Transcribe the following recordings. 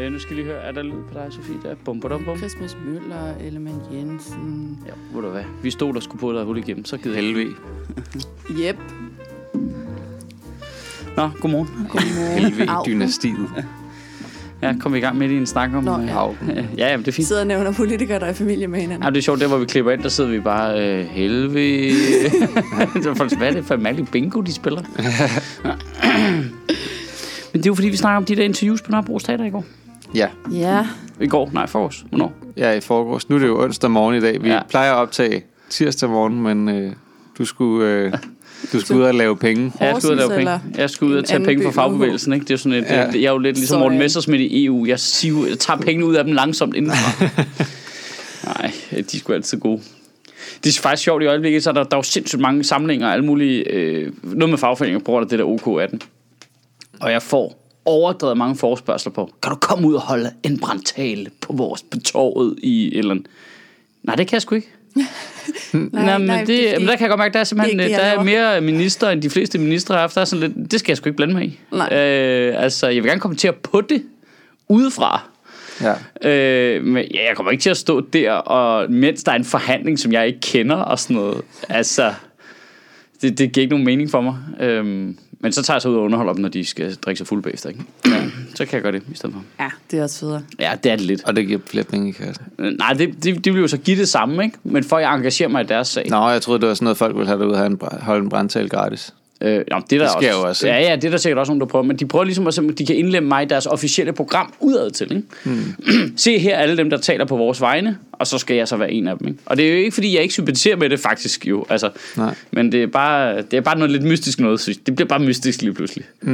Øh, nu skal jeg lige høre, er der lyd på dig, Sofie? Der er bum, bum, bum. Christmas Møller, Ellemann Jensen. Ja, ved du hvad? Vi stod der skulle på dig hul igennem, så gider. Helve. Jep. Nå, godmorgen. Godmorgen. Helve-dynastiet. Ja, kom vi i gang med en snak om... Nå, øh, ja. ja, ja, jamen, det er fint. Sidder og nævner politikere, der er i familie med hinanden. Ja, det er sjovt, der hvor vi klipper ind, der sidder vi bare, øh, helvede. Faktisk, hvad er det for en mærkelig bingo, de spiller? Men det er jo fordi, vi snakker om de der interviews på Nørrebro Teater i går. Ja, Ja, I går? Nej, for os. Hvornår? ja, i forgårs. Nu er det jo onsdag morgen i dag. Vi Ja. plejer at optage tirsdag morgen, men øh, du skulle, øh, du skulle ud og lave penge. Ja, jeg skal ud og lave penge. Jeg skal ud og tage penge fra fagbevægelsen, ikke? Det er sådan et, Ja. ja. jeg er jo lidt ligesom Sådan. Morten Messersmith i EU. Jeg, siver, jeg tager pengene ud af dem langsomt indenfra. Nej, de er sgu altid gode. Det er faktisk sjovt i øjeblikket, så er der, der er jo sindssygt mange samlinger og alle mulige, øh, noget med fagforeninger på grund af det der OK18. Og jeg får overdrevet mange forespørgseler på, kan du komme ud og holde en brandtale på vores på torvet i et eller andet? Nej, det kan jeg sgu ikke. Nej, nej, men, det, det fordi- men der kan jeg godt mærke, der er simpelthen det ikke der det, er mere minister, end de fleste ministre har haft. Der er sådan lidt, det skal jeg sgu ikke blande mig i. Nej. Øh, altså, jeg vil gerne kommentere på det udefra. Ja. Øh, men ja, jeg kommer ikke til at stå der, og mens der er en forhandling, som jeg ikke kender og sådan noget. Altså, det, det giver ikke nogen mening for mig. Øhm, men så tager jeg så ud og underholder dem, når de skal drikke sig fuld bagefter. Ikke? Ja. så kan jeg gøre det i stedet for. ja, det er også federe. Ja, det er det lidt. Og det giver flere penge i kassen. Øh, Nej, det, det, det vil jo så give det samme, ikke? Men for at jeg engagerer mig i deres sag. Nå, jeg troede, det var sådan noget, folk ville have derude, have en, br- holde en brandtale gratis. Øh, nå, det, er Det sker jo også, Ja, ikke? ja, det er der sikkert også nogen, der prøver. Men de prøver ligesom at de kan indlemme mig i deres officielle program udad til. Ikke? Mm. Se her alle dem, der taler på vores vegne, og så skal jeg så være en af dem. Ikke? Og det er jo ikke, fordi jeg ikke sympatiserer med det faktisk jo. Altså, Nej. Men det er, bare, det er bare noget lidt mystisk noget. synes. Det bliver bare mystisk lige pludselig. Jeg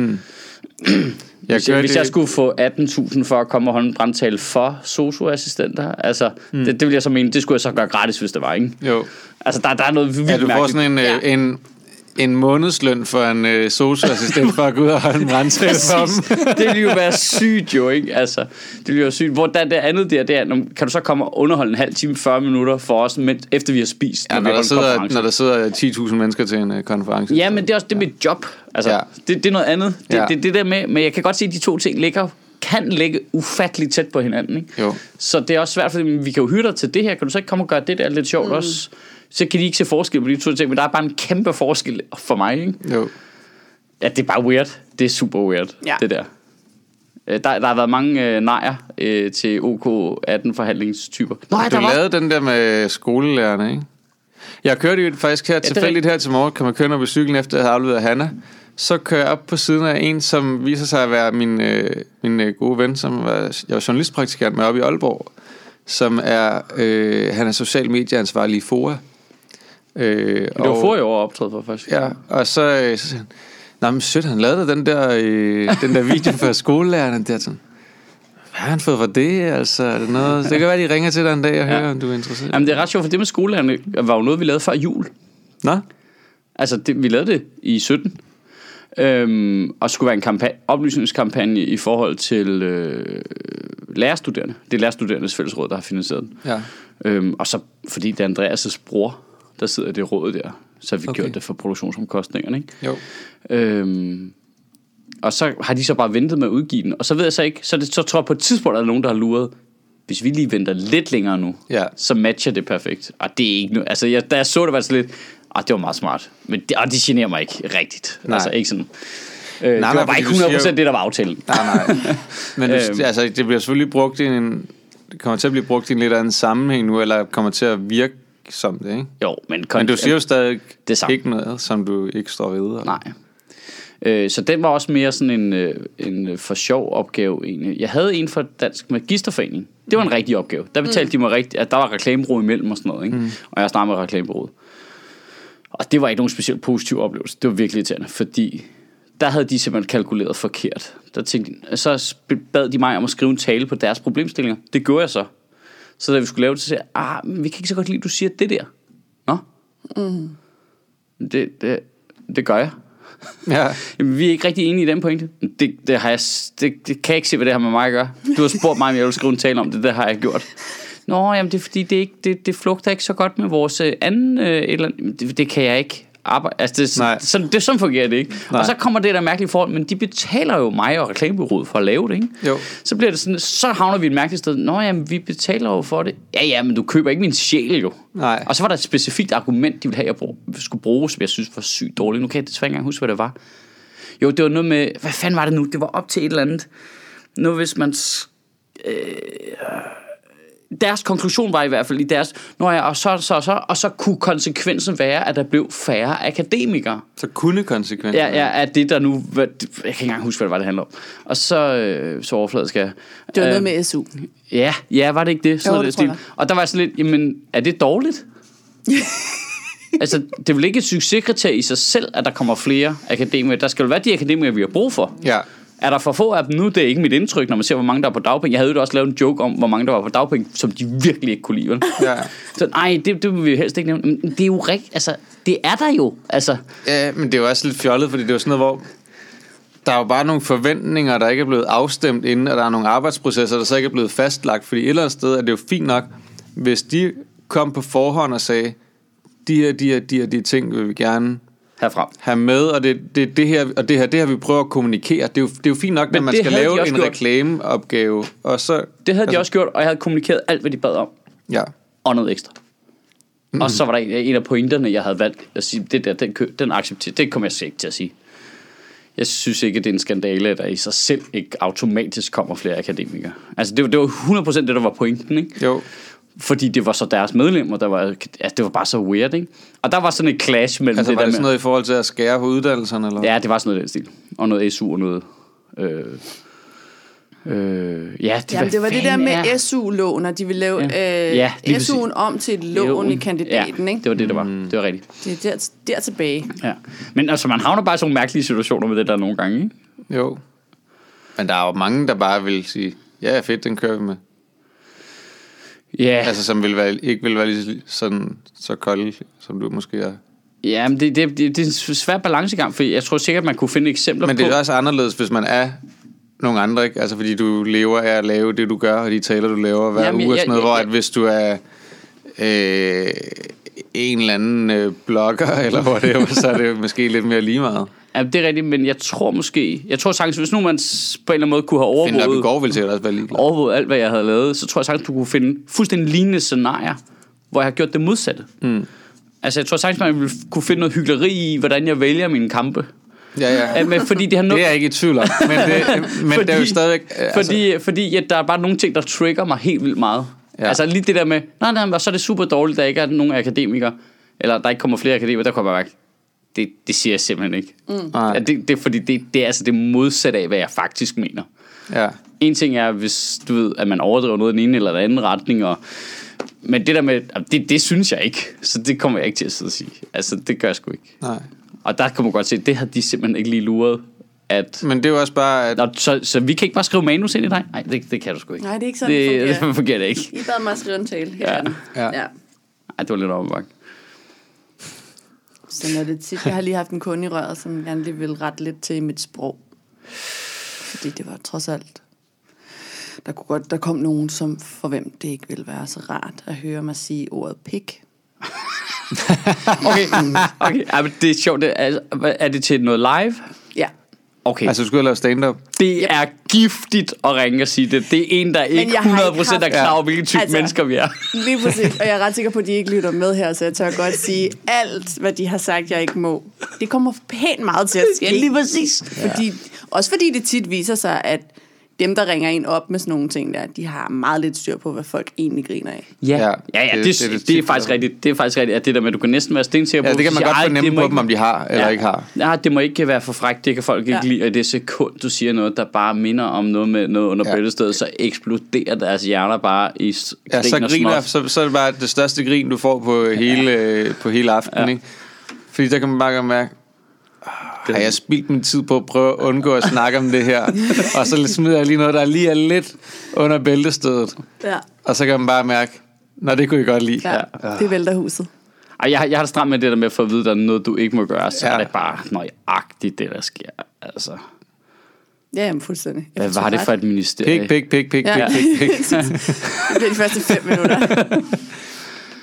Hvis, jeg, hvis jeg skulle få 18.000 for at komme og holde en brandtale for socioassistenter, altså, mm. det, det ville jeg så mene, det skulle jeg så gøre gratis, hvis det var, ikke? Jo. Altså, der, der er noget vildt Ja, du får sådan en, Ja. ja. en, en månedsløn for en øh, socioassistent for at gå ud og holde en brandtale for dem. Det ville jo være sygt jo, ikke? Altså, det ville jo være sygt. Hvor der, det andet der, det er, kan du så komme og underholde en halv time, 40 minutter for os, men, efter vi har spist? Ja, når der, sidder, når der sidder 10.000 mennesker til en øh, konference. Ja, men det er også det med et job. Altså, ja. Ja. det, det er noget andet. Det, Ja. det, det der med, men jeg kan godt se, at de to ting ligger, kan ligge ufatteligt tæt på hinanden. Ikke? Jo. Så det er også svært, fordi vi kan jo høre dig til det her. Kan du så ikke komme og gøre det der lidt sjovt mm. også? Så kan de ikke se forskel på de to ting, men der er bare en kæmpe forskel for mig. Ikke? Jo. Ja, det er bare weird. Det er super weird, Ja. det der. Øh, Der, der har været mange øh, nejer øh, til OK18-forhandlingstyper. Nej, Du lavede den der med skolelærerne, ikke? Jeg kørte jo faktisk her er tilfældigt her til morgen, kan man køre når på cyklen efter at have afleveret Hanna. Så kører jeg op på siden af en, som viser sig at være min, øh, min øh, gode ven, som var, jeg var journalistpraktikant med oppe i Aalborg, som er, øh, han er social medieansvarlig i FOA. Øh, Det var for i år optrædet for, faktisk. Ja, og så, øh, så siger han, Nå, men sødt, han lavede den der, øh, den der video for skolelærerne. Der sådan, hvad har han fået for det? Altså, er det, noget? det kan være, de ringer til dig en dag og Ja. hører, om du er interesseret. Jamen, det er ret sjovt, for det med skolelærerne var jo noget, vi lavede før jul. Nå? Altså, det, vi lavede det i 17. Øhm, og skulle være en kampagne, oplysningskampagne i forhold til øh, lærerstuderende. Det er lærerstuderendes fællesråd, der har finansieret den. Ja. Øhm, og så fordi det er Andreas' bror, der sidder det råd der, så har vi okay. Gjort det for produktionsomkostningerne. Ikke? Jo. Øhm, og så har de så bare ventet med at udgive den. Og så ved jeg så ikke, så, det, så tror jeg på et tidspunkt, at der er nogen, der har luret, hvis vi lige venter lidt længere nu, Ja. så matcher det perfekt. Og det er ikke nu, altså jeg, da jeg så det, var det lidt, ah, det var meget smart. Men det, og det generer mig ikke rigtigt. Nej. Altså ikke sådan. Øh, nej, det var nej, bare ikke fordi du 100% siger det, der var aftalen. Nej, nej. Men du, Øhm. altså, det bliver selvfølgelig brugt i en... Det kommer til at blive brugt i en lidt anden sammenhæng nu, eller kommer til at virke som det, ikke? Jo, men, Men du siger jo stadig Det samme. ikke noget, som du ikke står ved. eller? Nej. Øh, så den var også mere sådan en, øh, en øh, for sjov opgave egentlig. Jeg havde en for Dansk Magisterforening. Det var en rigtig opgave. Der betalte mm. de mig rigtigt, at der var reklamebureau imellem og sådan noget. Ikke? Mm. Og jeg snakkede med reklamebureauet. Og det var ikke nogen specielt positiv oplevelse. Det var virkelig irriterende, fordi der havde de simpelthen kalkuleret forkert. Der tænkte, så bad de mig om at skrive en tale på deres problemstillinger. Det gjorde jeg så. Så da vi skulle lave det, så sagde jeg, ah, men vi kan ikke så godt lide, at du siger det der. Nå? Mm. Det, det, det gør jeg. Ja. Jamen, vi er ikke rigtig enige i den pointe. Det, det, har jeg, det, det kan jeg ikke se, hvad det har med mig at gøre. Du har spurgt mig, om jeg vil skrive en tale om det. Det har jeg gjort. Nå, jamen det er fordi, det, ikke, det, det flugter ikke så godt med vores øh, anden... Øh, eller andet. Det, det kan jeg ikke arbejde. Altså, det, Nej. sådan, det, sådan fungerer det ikke. Nej. Og så kommer det der mærkelige forhold, men de betaler jo mig og reklamebureauet for at lave det, ikke? Jo. Så bliver det sådan, så havner vi et mærkeligt sted. Nå jamen, vi betaler jo for det. Ja, ja, men du køber ikke min sjæl jo. Nej. Og så var der et specifikt argument, de ville have, jeg brug, skulle bruge, som jeg synes var sygt dårligt. Nu kan jeg desværre ikke engang huske, hvad det var. Jo, det var noget med, hvad fanden var det nu? Det var op til et eller andet. Nu hvis man... Øh, deres konklusion var i hvert fald i deres, Nå ja, og så, så, så, og så kunne konsekvensen være, at der blev færre akademikere. Så kunne konsekvensen. Ja, ja, at det der nu, jeg kan ikke engang huske, hvad det var, det handler om. Og så, øh, så overfladisk jeg. Det var Øh, noget med SU. Ja, ja, var det ikke det? Sådan Jo, noget det stil. tror jeg. Og der var jeg sådan lidt, jamen, er det dårligt? altså, det er vel ikke et succeskriterie i sig selv, at der kommer flere akademikere. Der skal jo være de akademikere, vi har brug for. Ja. Er der for få af dem nu? Det er ikke mit indtryk, når man ser, hvor mange der er på dagpenge. Jeg havde jo også lavet en joke om, hvor mange der var på dagpenge, som de virkelig ikke kunne lide. Vel? Ja. Så nej, det, det vil vi helst ikke nævne. Men det er jo rigtigt. Altså, det er der jo. Altså, Ja, men det er jo også lidt fjollet, fordi det er jo sådan noget, hvor der er jo bare nogle forventninger, der ikke er blevet afstemt inden, og der er nogle arbejdsprocesser, der så ikke er blevet fastlagt. Fordi et eller andet sted er det jo fint nok, hvis de kom på forhånd og sagde, de her, de her, de her, de her ting vil vi gerne herfra. have med, og det, det, det her, og det her, det her vi prøver at kommunikere. Det er jo, det er jo fint nok, når Men man det skal lave en gjort. reklameopgave, og så... Det havde de også gjort, og jeg havde kommunikeret alt, hvad de bad om. Ja. og noget ekstra. Mm. Og så var der en, en af pointerne, jeg havde valgt at sige, det der, den, den accepterer, det kommer jeg ikke til at sige. Jeg synes ikke, at det er en skandale, at der i sig selv ikke automatisk kommer flere akademikere. Altså, det, var- det var 100% det, der var pointen, ikke? Jo. Fordi det var så deres medlemmer, der var, altså, det var bare så weird, ikke? Og der var sådan et clash mellem Altså det var der det med... sådan noget i forhold til at skære på uddannelserne, eller? Ja, det var sådan noget i den stil. Og noget SU og noget... Øh, øh, ja, det, Jamen, det var det der fanden er- med SU-lån, og de ville lave Ja. øh, Ja. SU'en om til et lån i kandidaten, ja, ikke? det var det, der var. Det var rigtigt. Det er der, der tilbage. Ja. Men altså, man havner bare i sådan nogle mærkelige situationer med det der nogle gange, ikke? Jo. Men der er jo mange, der bare vil sige, ja, fedt, den kører vi med. Ja, Altså, som vil være, ikke vil være lige så- sådan, så kold, som du måske er. ja men det, det, det, det er en svær balancegang, for jeg tror sikkert, man kunne finde eksempler Men det på... er også anderledes, hvis man er nogle andre, ikke? Altså, fordi du lever af at lave det, du gør, og de taler, du laver hver Jamen, uge, og sådan noget, jeg- hvor jeg- at hvis du er øh, en eller anden øh, blogger, eller whatever, så er det måske lidt mere lige meget. Ja, det er rigtigt, men jeg tror måske... Jeg tror sagtens, hvis nu man på en eller anden måde kunne have overvåget, går vil sikkert også være ligeglad. overvåget alt, hvad jeg havde lavet, så tror jeg sagtens, du kunne finde fuldstændig lignende scenarier, hvor jeg har gjort det modsatte. Mm. Altså, jeg tror sagtens, man ville kunne finde noget hyggeleri i, hvordan jeg vælger mine kampe. Ja, ja. Men fordi det har noget... Det er jeg ikke i tvivl om, men det, men det er jo stadigvæk... Altså, Fordi, fordi ja, der er bare nogle ting, der trigger mig helt vildt meget. Ja. Altså lige det der med, nej, nej, men så er det super dårligt, der ikke er nogen akademikere, eller der ikke kommer flere akademikere, der kommer bare, det, det siger jeg simpelthen ikke. Mm. Ja, det, det er fordi, det, det er altså det modsatte af, hvad jeg faktisk mener. ja. En ting er, hvis du ved, at man overdriver noget i den ene eller den anden retning, og, men det der med, det, det synes jeg ikke, så det kommer jeg ikke til at sidde og sige. Altså, det gør jeg sgu ikke. Nej. Og der kan man godt se, det har de simpelthen ikke lige luret, at Men det er jo også bare, at Nå, så, så vi kan ikke bare skrive manus ind i dig? Nej, det, det kan du sgu ikke. Nej, det er ikke sådan, det, det fungerer. det fungerer det ikke. I bad mig at skrive en tale. Her Ja. er. Ja. ja. Ej, det var lidt overbagt. Sådan er det tit. Jeg har lige haft en kunde i røret, som gerne lige vil rette lidt til mit sprog. Fordi det var trods alt... Der, kunne godt, der kom nogen, som for hvem det ikke ville være så rart at høre mig sige ordet pik. Okay, okay. Ja, men det er sjovt. Det er, hvad- er det til noget live? Ja. Okay. altså, du skulle lavet stand-up. det er giftigt at ringe og sige det. Det er en, der ikke jeg har ikke 100% er haft- klar over, hvilken type Altså- mennesker vi er. Lige præcis. Og jeg er ret sikker på, at de ikke lytter med her, så jeg tør godt sige, alt, hvad de har sagt, jeg ikke må. Det kommer pænt meget til at ske. Ja, lige præcis. Fordi, også fordi det tit viser sig, at dem, der ringer en op med sådan nogle ting der, de har meget lidt styr på, hvad folk egentlig griner af. Ja, Ja, ja, ja det, det, det, det, det er faktisk rigtigt. Det er faktisk rigtigt, at det der med, at du kan næsten være stensikker på, Ja, det kan man hvis godt fornemme på ikke- dem, om de har eller ikke har. Ja, det må ikke være for frækt. Det kan folk ikke Ja. lide. Og i det sekund, du siger noget, der bare minder om noget med noget under Ja. ja. bæltestedet, så eksploderer deres hjerner bare i s- Ja, så grin griner, så, så er det bare det største grin, du får på hele, øh, på hele aftenen, Ja. ikke? Fordi der kan man bare mærke, "Ah, har jeg spildt min tid på at prøve at undgå at snakke om det her? og så smider jeg lige noget, der lige er lidt under bæltestedet. Ja. Og så kan man bare mærke, Nå, det kunne I godt lide. ja. Det vælter huset. Ej, jeg, jeg har det stramt med det der med at få at vide, at der er noget, du ikke må gøre. Så Ja. er det bare nøjagtigt, det der sker. Altså, Ja, jamen, fuldstændig. Jeg hvad var det for et ministerie? Pik, pik, pik, pik, Ja. pik, pik, pik. Det bliver de første fem minutter.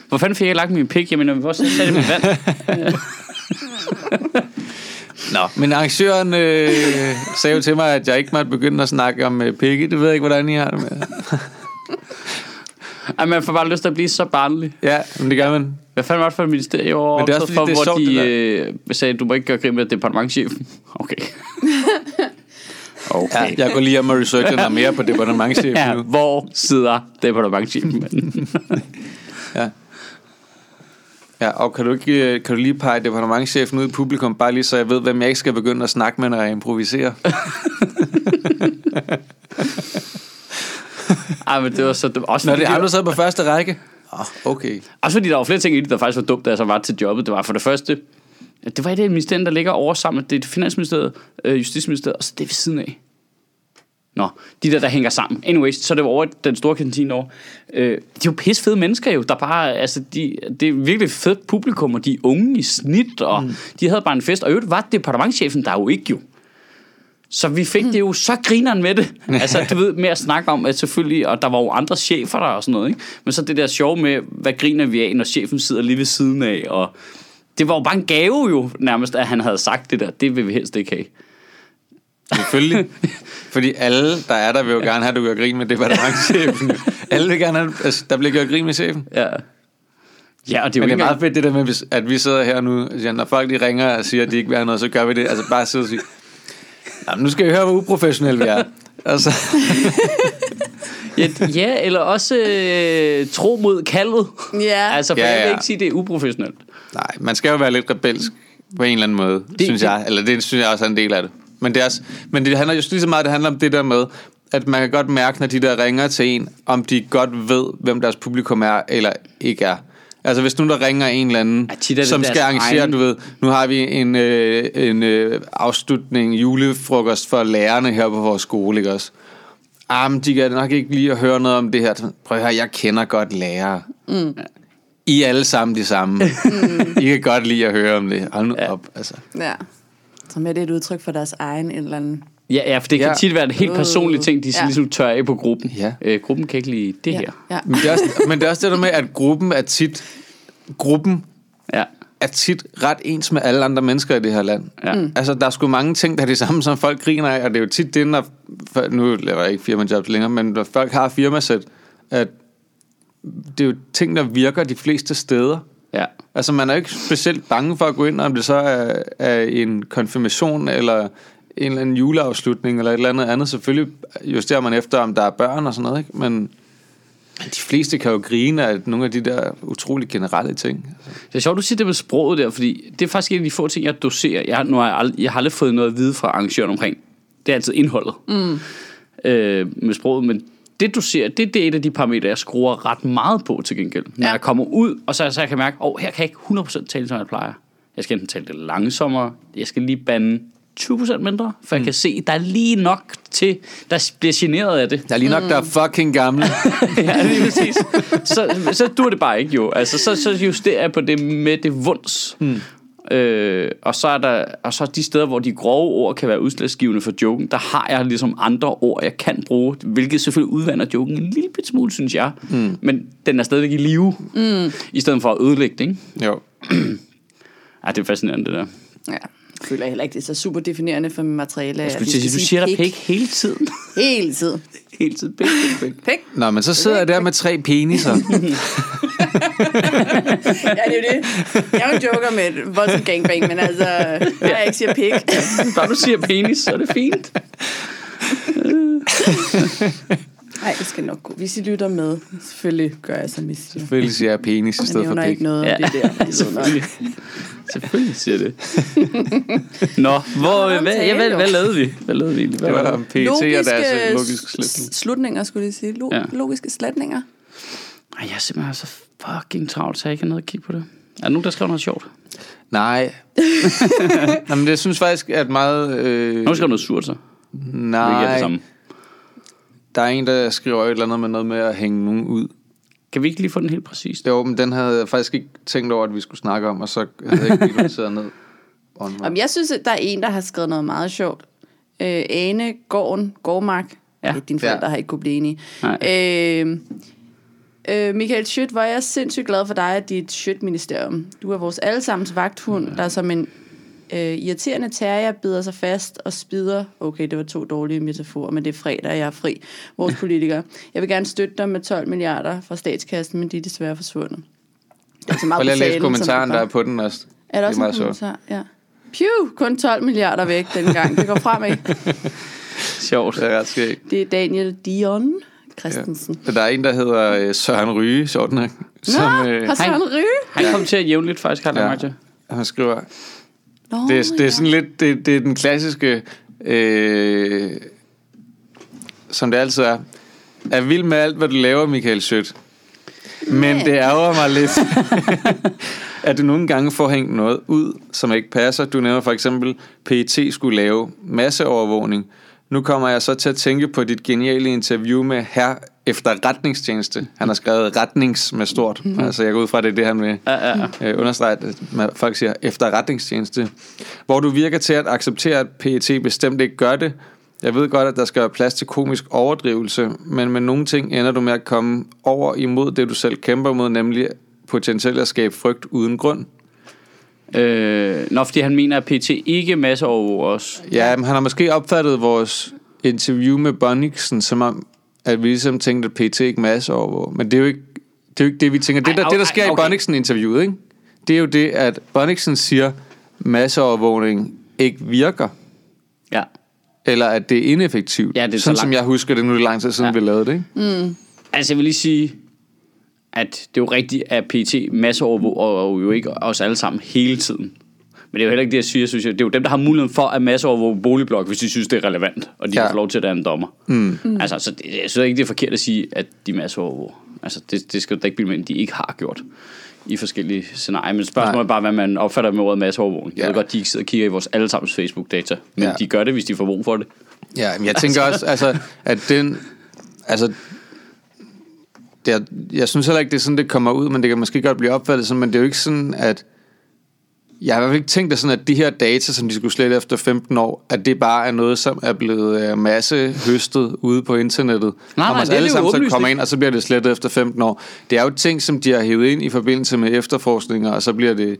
Hvor fanden fik jeg lagt min pik? Jamen, hvor satte jeg mit vand? Nå, men arrangøren øh, sagde jo til mig, at jeg ikke måtte begynde at snakke om øh, pikke. Det ved jeg ikke, hvordan I har det med. Ej, man får bare lyst til at blive så barnlig. Ja, men det gør man. Hvad fanden var det for et ministerie over Men det er også, for, det er hvor sjovt, de det øh, sagde, du må ikke gøre grin med departementchefen? Okay. okay. Ja, jeg går lige hjem og researcher noget mere på departementchefen Ja, nu. hvor sidder departementchefen? Ja. Ja, og kan du, ikke, øh, kan du lige pege departementchefen ud i publikum, bare lige så jeg ved, hvem jeg ikke skal begynde at snakke med, når jeg improviserer? Ej, men det var så dumt. Også fordi, det er det var, sidder på første række? Oh, okay. også fordi der var flere ting i det, der faktisk var dumt, da jeg så var til jobbet. Det var for det første, det var et af de ministerier, der ligger over sammen. Det er Finansministeriet, øh, Justitsministeriet, og så det ved siden af. Nå, de der, der hænger sammen. Anyways, så det var over den store kantine over. Øh, de er jo pisse fede mennesker jo, der bare, altså, de, det er virkelig fedt publikum, og de er unge i snit, og mm. de havde bare en fest. Og i øvrigt var departementchefen der jo ikke jo. Så vi fik det jo så grineren med det. Altså, du ved, med at snakke om, at selvfølgelig, og der var jo andre chefer der og sådan noget, ikke? Men så det der sjov med, hvad griner vi af, når chefen sidder lige ved siden af, og det var jo bare en gave jo, nærmest, at han havde sagt det der. Det vil vi helst ikke have. Selvfølgelig. Fordi alle, der er der, vil jo gerne have, at du gør grin med departementchefen. alle vil gerne have, altså, der bliver gjort grin med chefen. Ja. Ja, og det er jo Men det er meget fedt det der med, at vi sidder her nu, og siger, når folk de ringer og siger, at de ikke vil have noget, så gør vi det. Altså bare sidde og sige, "Nå, nu skal I høre, hvor uprofessionelle vi er. Altså, Ja, ja eller også øh, tro mod kaldet. Ja. Altså, for Ja, ja, jeg vil ikke sige, det er uprofessionelt. nej, man skal jo være lidt rebelsk på en eller anden måde, det, synes det- jeg. Eller det synes jeg også er en del af det. Men det, er, men det handler jo lige så meget, det handler om det der med, at man kan godt mærke, når de der ringer til en, om de godt ved, hvem deres publikum er, eller ikke er. Altså hvis nu der ringer en eller anden, Ja, som skal arrangere, egen- du ved, nu har vi en, øh, en øh, afslutning, julefrokost for lærerne her på vores skole, ikke også? Ah, men de kan nok ikke lige at høre noget om det her. Prøv at høre, jeg kender godt lærere. Mm. I er alle sammen de samme. Mm. I kan godt lide at høre om det. Hold nu ja. op, altså. Ja. Som er det et udtryk for deres egen en eller anden... Ja, ja, for det kan Ja. tit være en helt personlig ting, de Ja. ja. ligesom tør af på gruppen. Ja. Øh, gruppen kan ikke lide det Ja. her. ja. Men det, er også, men det er også det der med, at gruppen er tit... Gruppen Ja. er tit ret ens med alle andre mennesker i det her land. Ja. Mm. Altså, der er sgu mange ting, der er det samme, som folk griner af, og det er jo tit det, når... for- Nu laver jeg ikke firmajobs længere, men når folk har firmasæt, at det er jo ting, der virker de fleste steder. Ja. Altså, man er ikke specielt bange for at gå ind, om det så er, er en konfirmation, eller en eller anden juleafslutning, eller et eller andet andet. Selvfølgelig justerer man efter, om der er børn og sådan noget, ikke? Men de fleste kan jo grine af nogle af de der utrolig generelle ting. Det er sjovt, du siger det med sproget der, fordi det er faktisk en af de få ting, jeg doserer. Jeg, har- nu har jeg, aldrig, jeg har aldrig fået noget at vide fra arrangøren omkring. Det er altid indholdet mm. øh, med sproget, men det du ser, det, det er et af de parametre, jeg skruer ret meget på til gengæld. Når Ja. jeg kommer ud, og så, så jeg kan mærke, åh, oh, her kan jeg ikke 100% tale, som jeg plejer. Jeg skal enten tale det langsommere, jeg skal lige bande 20% mindre, for mm. jeg kan se, der er lige nok til, der bliver generet af det. Der er lige nok, der er fucking gamle. ja, lige præcis. Så, så dur det bare ikke jo. Altså, så, så justerer jeg på det med det vunds. Hmm. Øh, og, så er der, og så de steder, hvor de grove ord kan være udslagsgivende for joken, der har jeg ligesom andre ord, jeg kan bruge, hvilket selvfølgelig udvander joken en lille bit smule, synes jeg. Mm. Men den er stadigvæk i live, mm. i stedet for at ødelægge det, ikke? Jo. Ja, det er fascinerende, det der. Ja. Jeg føler heller ikke, det er så super definerende for materiale. Jeg at skulle sige, du sige siger der pik pik hele tiden. Hele tiden. hele tiden pik, pik, pik. Pik. Nå, men så sidder jeg der med tre peniser. Ja, det er jo det. Jeg er jo joker med et voldsomt gangbang, men altså, når jeg ikke siger pik. Bare du siger penis, så er det fint. Nej, det skal nok gå. Hvis I lytter med, selvfølgelig gør jeg, som I siger. Selvfølgelig siger jeg penis i Jeg stedet for pik. ikke noget om Ja, det der. Nok. selvfølgelig. Selvfølgelig siger det. Nå, hvor, der hvad, tale, ja, hvad, hvad lavede vi? Hvad lavede vi egentlig? Hvad Det var var om PET og deres øh, logiske slætning. s- slutninger, skulle jeg sige. Lo- Ja. Logiske sletninger. Ej, jeg er simpelthen så fucking travlt, så jeg ikke har noget at kigge på det. Er der nogen, der skriver noget sjovt? Nej. Jamen, det synes faktisk, at meget... Øh, Nogen skriver noget surt, så. Er nej, det samme. der er en, der skriver et eller andet med noget med at hænge nogen ud. Kan vi ikke lige få den helt præcist? Jo, men den havde jeg faktisk ikke tænkt over, at vi skulle snakke om, og så havde jeg ikke lige ned. Jamen, jeg synes, at der er en, der har skrevet noget meget sjovt. Øh, Ane Gården, Gårdmark. Ja. Ja. Dine forældre ja. har ikke kunne blive enige. Nej. Øh, øh, Michael Schødt, hvor jeg er sindssygt glad for dig og dit Schødt-ministerium. Du er vores allesammens vagthund, der som en øh, irriterende terrier bider sig fast og spider. Okay, det var to dårlige metaforer, men det er fredag, og jeg er fri. Vores politikere. Jeg vil gerne støtte dig med 12 milliarder fra statskassen, men de er desværre forsvundet. Det er så meget Prøv lige at på læse kommentaren, der er det på den også. Er der Det også er en kommentar? Ja. Pew, kun 12 milliarder væk dengang. Det går fremad. Sjovt. Det er ret skægt. Det er Daniel Dion Christensen. Ja. Der er en, der hedder øh, Søren Ryge, sjovt nok. Som, Nå, øh, har Søren Ryge? Han kom til at jævnligt faktisk, jeg Ja. ja. han skriver, Nå, det, er, det er sådan lidt, det, det er den klassiske, øh, som det altid er, er vild med alt, hvad du laver, Michael Sødt. Men det ærger mig lidt, at du nogle gange får hængt noget ud, som ikke passer. Du nævner for eksempel, PET skulle lave masseovervågning. Nu kommer jeg så til at tænke på dit geniale interview med her efterretningstjeneste. Han har skrevet retnings med stort. Mm-hmm. Altså jeg går ud fra, det er det, han vil Ja, ja, ja. øh, understrege, at folk siger efterretningstjeneste. Hvor du virker til at acceptere, at PET bestemt ikke gør det. Jeg ved godt, at der skal være plads til komisk overdrivelse, men med nogle ting ender du med at komme over imod det, du selv kæmper mod, nemlig potentielt at skabe frygt uden grund. Øh, nå, fordi han mener, at PT ikke masseovervåger os. Ja, men han har måske opfattet vores interview med Bonniksen, som om, at vi ligesom tænkte, at PT ikke masse over. Men det er jo ikke det, er jo ikke det vi tænker. Det, Ej, der, det, der ej, sker i okay. Bonniksen-interviewet, ikke? det er jo det, at Bonniksen siger, masseovervågning ikke virker, Ja. eller at det er ineffektivt. Ja, det er så Sådan som langt. jeg husker det, nu er det lang tid siden, Ja. vi lavede det. Ikke? Altså, jeg vil lige sige, at det er jo rigtigt, at PT masseovervåger jo ikke os alle sammen hele tiden. Men det er jo heller ikke det, jeg siger. Jeg synes, det er jo dem, der har muligheden for at masseovervåge boligblok, hvis de synes, det er relevant, og de Ja. får lov til at være en dommer. Mm. Altså, så det, jeg synes ikke, det er forkert at sige, at de masseovervåger. Altså, det, det skal du da ikke bilde med, at de ikke har gjort i forskellige scenarier. Men spørgsmålet Nej. er bare, hvad man opfatter med ordet masseovervågning. Jeg Ja. ved godt, de ikke sidder og kigger i vores allesammens Facebook-data, men Ja. ja. de gør det, hvis de får brug for det. Ja, men jeg tænker også, altså, at den... Altså, er, jeg synes heller ikke, det er sådan, det kommer ud, men det kan måske godt blive opfattet sådan, men det er jo ikke sådan, at... Jeg har i hvert fald ikke tænkt det sådan, at de her data, som de skulle slette efter 15 år, at det bare er noget, som er blevet øh, masse høstet ude på internettet. nej, os det er alle sammen så kommer ind, og så bliver det slettet efter 15 år. Det er jo ting, som de har hævet ind i forbindelse med efterforskninger, og så bliver det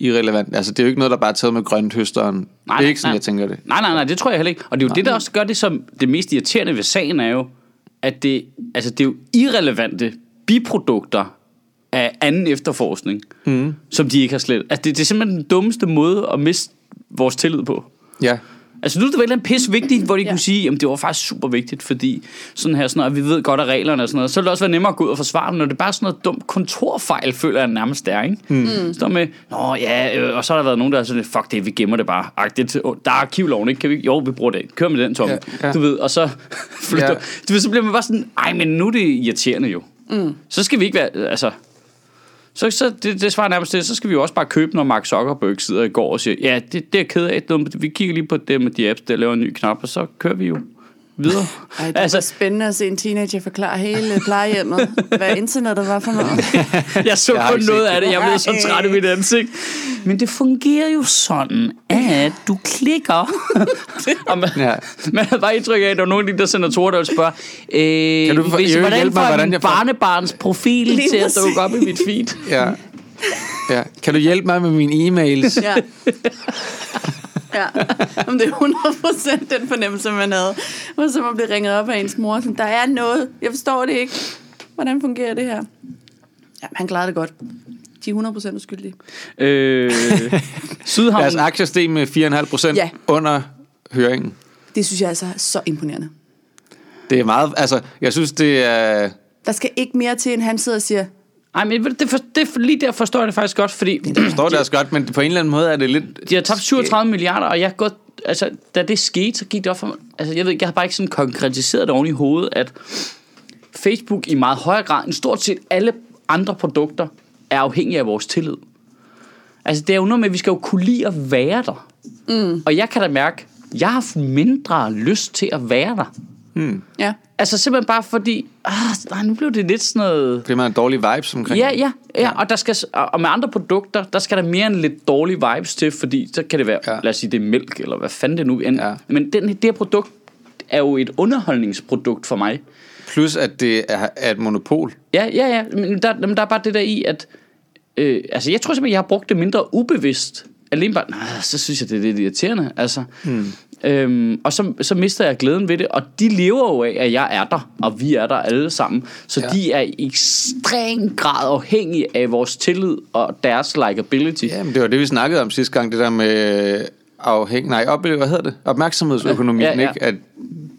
irrelevant. Altså, det er jo ikke noget, der bare er taget med grønthøsteren. Nej, det er nej, ikke sådan, nej. jeg tænker det. Nej, nej, nej, det tror jeg heller ikke. Og det er jo nej. det, der også gør det som det mest irriterende ved sagen, er jo, at det, altså, det er jo irrelevante biprodukter af anden efterforskning, mm. som de ikke har slet. Altså, det, det er simpelthen den dummeste måde at miste vores tillid på. Ja, Altså nu er det vel en pis vigtigt, hvor de Ja. kunne sige, at det var faktisk super vigtigt, fordi sådan her, sådan noget, og vi ved godt af reglerne og sådan noget, så vil det også være nemmere at gå ud og forsvare dem, når det er bare sådan noget dumt kontorfejl, føler jeg nærmest der, ikke? Mm. Står med, nå ja, øh, og så har der været nogen, der er sådan, fuck det, vi gemmer det bare. Ag, det, er til- åh, der er arkivloven, ikke? Kan vi, jo, vi bruger det. Kør med den, Tom. Ja, Ja. Du ved, og så. Ja. Du ved, så bliver man bare sådan, ej, men nu er det irriterende jo. Mm. Så skal vi ikke være, altså, så, så det, det svarer nærmest til, så skal vi jo også bare købe, når Mark Zuckerberg sidder i går og siger, ja, det, det er ked af, vi kigger lige på det med de apps, der laver en ny knap, og så kører vi jo videre. Ej, det altså, var spændende at se en teenager forklare hele plejehjemmet, hvad internettet var for noget. Jeg så har kun noget af det, jeg blev så træt i mit ansigt. Men det fungerer jo sådan, at du klikker. og man, Ja. man havde bare indtryk af, at der var nogen der senatorer, der ville spørge, øh, Kan du for- hvis, hvordan hjælpe mig, hvordan jeg får- barnebarns profil Lige til at dukke op i mit feed? ja. ja. Kan du hjælpe mig med mine e-mails? Ja. Ja, Jamen, det er 100% den fornemmelse, man havde. Og så man blev ringet op af ens mor. Sådan, der er noget. Jeg forstår det ikke. Hvordan fungerer det her? Ja, han klarede det godt. De er 100% uskyldige. Øh, Sydhavn, Deres aktier steg med 4,5 procent Ja. under høringen. Det synes jeg altså er så imponerende. Det er meget, altså, jeg synes, det er... Der skal ikke mere til, end han sidder og siger, Ej, men det, for, det, for, lige der forstår jeg det faktisk godt, fordi Jeg forstår det også godt, men på en eller anden måde er det lidt... de har tabt 37 milliarder, og jeg har gået, altså, da det skete, så gik det op for mig, altså, jeg ved ikke, jeg har bare ikke sådan konkretiseret det oven i hovedet, at Facebook i meget højere grad end stort set alle andre produkter er afhængige af vores tillid. Altså, det er jo noget med, at vi skal jo kunne lide at være der. Mm. Og jeg kan da mærke, jeg har haft mindre lyst til at være der. Ja, Altså simpelthen bare fordi, ah, nu blev det lidt sådan noget... Fordi man har dårlige vibes omkring Ja, det. ja, ja, og, der skal, og med andre produkter, der skal der mere end lidt dårlige vibes til, fordi så kan det være, Ja. ja. lad os sige, det er mælk, eller hvad fanden det nu er. Ja. Men den, det her produkt er jo et underholdningsprodukt for mig. Plus, at det er, er et monopol. Ja, ja, ja, men der, men der er bare det der i, at... Øh, altså, jeg tror simpelthen, jeg har brugt det mindre ubevidst, alene bare, nej, så synes jeg, det er lidt irriterende. Altså, mm. Øhm, og så, så mister jeg glæden ved det, og de lever jo af, at jeg er der, og vi er der alle sammen. Så Ja. de er i ekstrem grad afhængige af vores tillid og deres likability. Jamen, det var det, vi snakkede om sidste gang, det der med afhæng... Nej, op, hvad hedder det? Opmærksomhedsøkonomien, Ja, ja, ja. ikke? At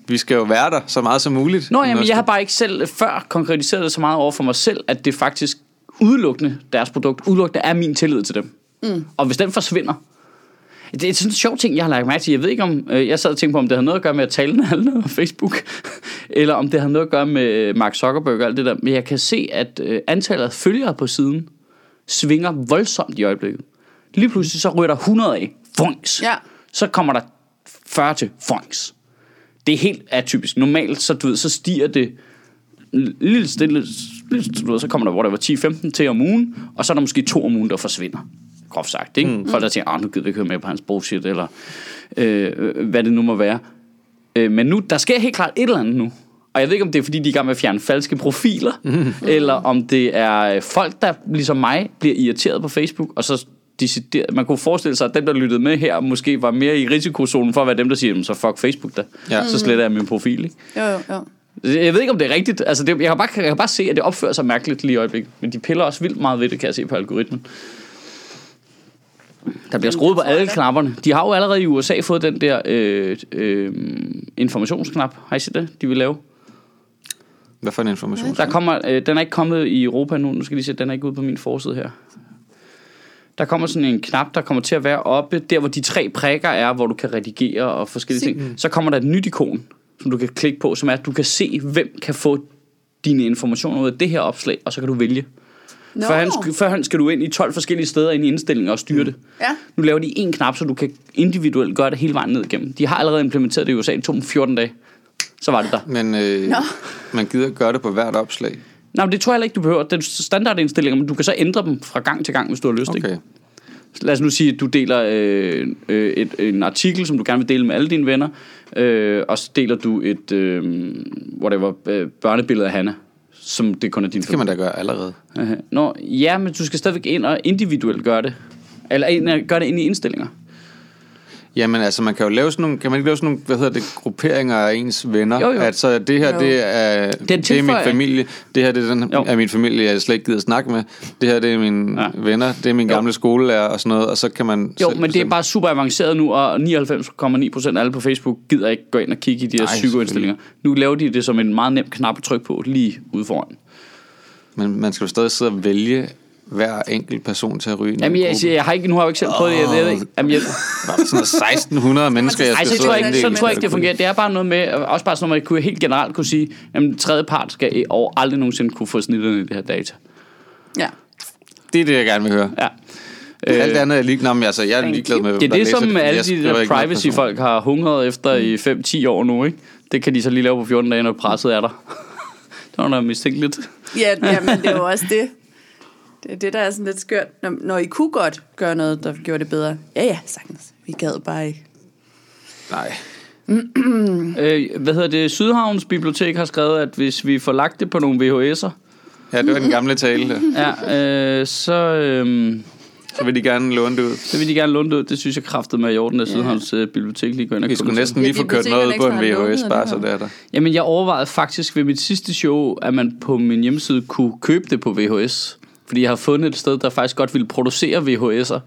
vi skal jo være der så meget som muligt. Nå, jamen, jeg har bare ikke selv før konkretiseret det så meget over for mig selv, at det faktisk udelukkende, deres produkt, udelukkende er min tillid til dem. Mm. Og hvis den forsvinder, det er sådan en sjov ting, jeg har lagt mærke til. Jeg ved ikke om, øh, jeg sad og tænkte på, om det havde noget at gøre med at tale alle på Facebook, eller om det havde noget at gøre med Mark Zuckerberg og alt det der. Men jeg kan se, at øh, antallet af følgere på siden svinger voldsomt i øjeblikket. Lige pludselig så ryger der 100 af. Funks. Ja. Så kommer der 40 til. Funks. Det er helt atypisk. Normalt, så, du ved, så stiger det lille stille, lille, du ved, så kommer der, hvor der var 10-15 til om ugen, og så er der måske to om ugen, der forsvinder. Groft sagt, ikke? Mm. Folk der tænker, ah, nu gider vi ikke høre med på hans bullshit, eller øh, hvad det nu må være. Øh, men nu, der sker helt klart et eller andet nu. Og jeg ved ikke, om det er, fordi de er i gang med at fjerne falske profiler, mm. eller om det er øh, folk, der ligesom mig bliver irriteret på Facebook, og så decideret, man kunne forestille sig, at dem, der lyttede med her, måske var mere i risikozonen for at være dem, der siger, "Jamen, så fuck Facebook da. Ja. Så sletter jeg min profil, ikke? Jo, jo, jo. Jeg ved ikke, om det er rigtigt. Altså, det, jeg, kan bare, jeg kan bare se, at det opfører sig mærkeligt lige i øjeblikket. Men de piller også vildt meget ved det, kan jeg se på algoritmen. Der bliver skruet på alle knapperne. De har jo allerede i USA fået den der øh, øh, informationsknap. Har I set det, de vil lave? Hvad for en information? Der kommer, øh, den er ikke kommet i Europa nu. Nu skal I lige se, den er ikke ude på min forside her. Der kommer sådan en knap, der kommer til at være oppe, der hvor de tre prikker er, hvor du kan redigere og forskellige ting. Så kommer der et nyt ikon, som du kan klikke på, som er, at du kan se, hvem kan få dine informationer ud af det her opslag, og så kan du vælge. Nå. Førhen, førhen skal du ind i 12 forskellige steder ind i indstillinger og styre det. Ja. Nu laver de en knap, så du kan individuelt gøre det hele vejen ned igennem. De har allerede implementeret det i USA, det tog dem 14 dage. Så var det der. Men øh, Nå. man gider gøre det på hvert opslag. Nej, men det tror jeg heller ikke, du behøver. Det er standardindstillinger, men du kan så ændre dem fra gang til gang, hvis du har lyst. Ikke? Okay. Lad os nu sige, at du deler øh, øh, et, en artikel, som du gerne vil dele med alle dine venner, øh, og så deler du et øh, whatever, øh, børnebillede af Hanna, som det kun er din Det kan man da gøre allerede. Nå, ja, men du skal stadigvæk ind og individuelt gøre det. Eller ind, og gøre det ind i indstillinger. Jamen altså, man kan jo lave sådan nogle, kan man ikke lave sådan nogle, hvad hedder det, grupperinger af ens venner? Jo, jo. At så det her, Jo. det er, en det er min familie, det her det er, den, Jo. er min familie, jeg slet ikke gider snakke med. Det her, det er mine Ja. venner, det er min Jo. gamle skolelærer og sådan noget, og så kan man Jo, men det er bare super avanceret nu, og 99,9% af alle på Facebook gider ikke gå ind og kigge i de her psykoindstillinger. Nu laver de det som en meget nem knap at trykke på lige ude foran. Men man skal jo stadig sidde og vælge hver enkelt person til at ryge Jamen, jeg, siger, jeg har ikke, nu har jeg ikke selv prøvet det. Jeg ved ikke. Jamen, jeg, er sådan noget 1600 mennesker, jeg Ej, skal så sidde tror jeg ikke, sådan tror jeg ikke, det fungerer. Det er bare noget med, også bare sådan noget, man kunne helt generelt kunne sige, at den tredje part skal over aldrig nogensinde kunne få snitterne i det her data. Ja. Det er det, jeg gerne vil høre. Ja. Øh, Alt andet er ligeglad med, altså jeg er ligeglad med, Det er det, som fordi alle de der privacy-folk har hungret efter i 5-10 år nu, ikke? Det kan de så lige lave på 14 dage, når presset er der. det var noget mistænkeligt. Ja, ja, men det er jo også det. Det er det, der er sådan lidt skørt. Når, når I kunne godt gøre noget, der gjorde det bedre. Ja, ja, sagtens. Vi gad bare ikke. Nej. Øh, hvad hedder det? Sydhavns Bibliotek har skrevet, at hvis vi får lagt det på nogle VHS'er, Ja, det var den gamle tale. ja, øh, så, øh, Så vil de gerne låne det ud. så vil de gerne låne det ud. Det synes jeg kraftet med i orden, at Sydhavns øh, Bibliotek lige går ind og Vi skulle næsten lige Ja, få kørt noget ud på en VHS, bare så det er der. Jamen, jeg overvejede faktisk ved mit sidste show, at man på min hjemmeside kunne købe det på VHS. Fordi jeg har fundet et sted, der faktisk godt ville producere VHS'er.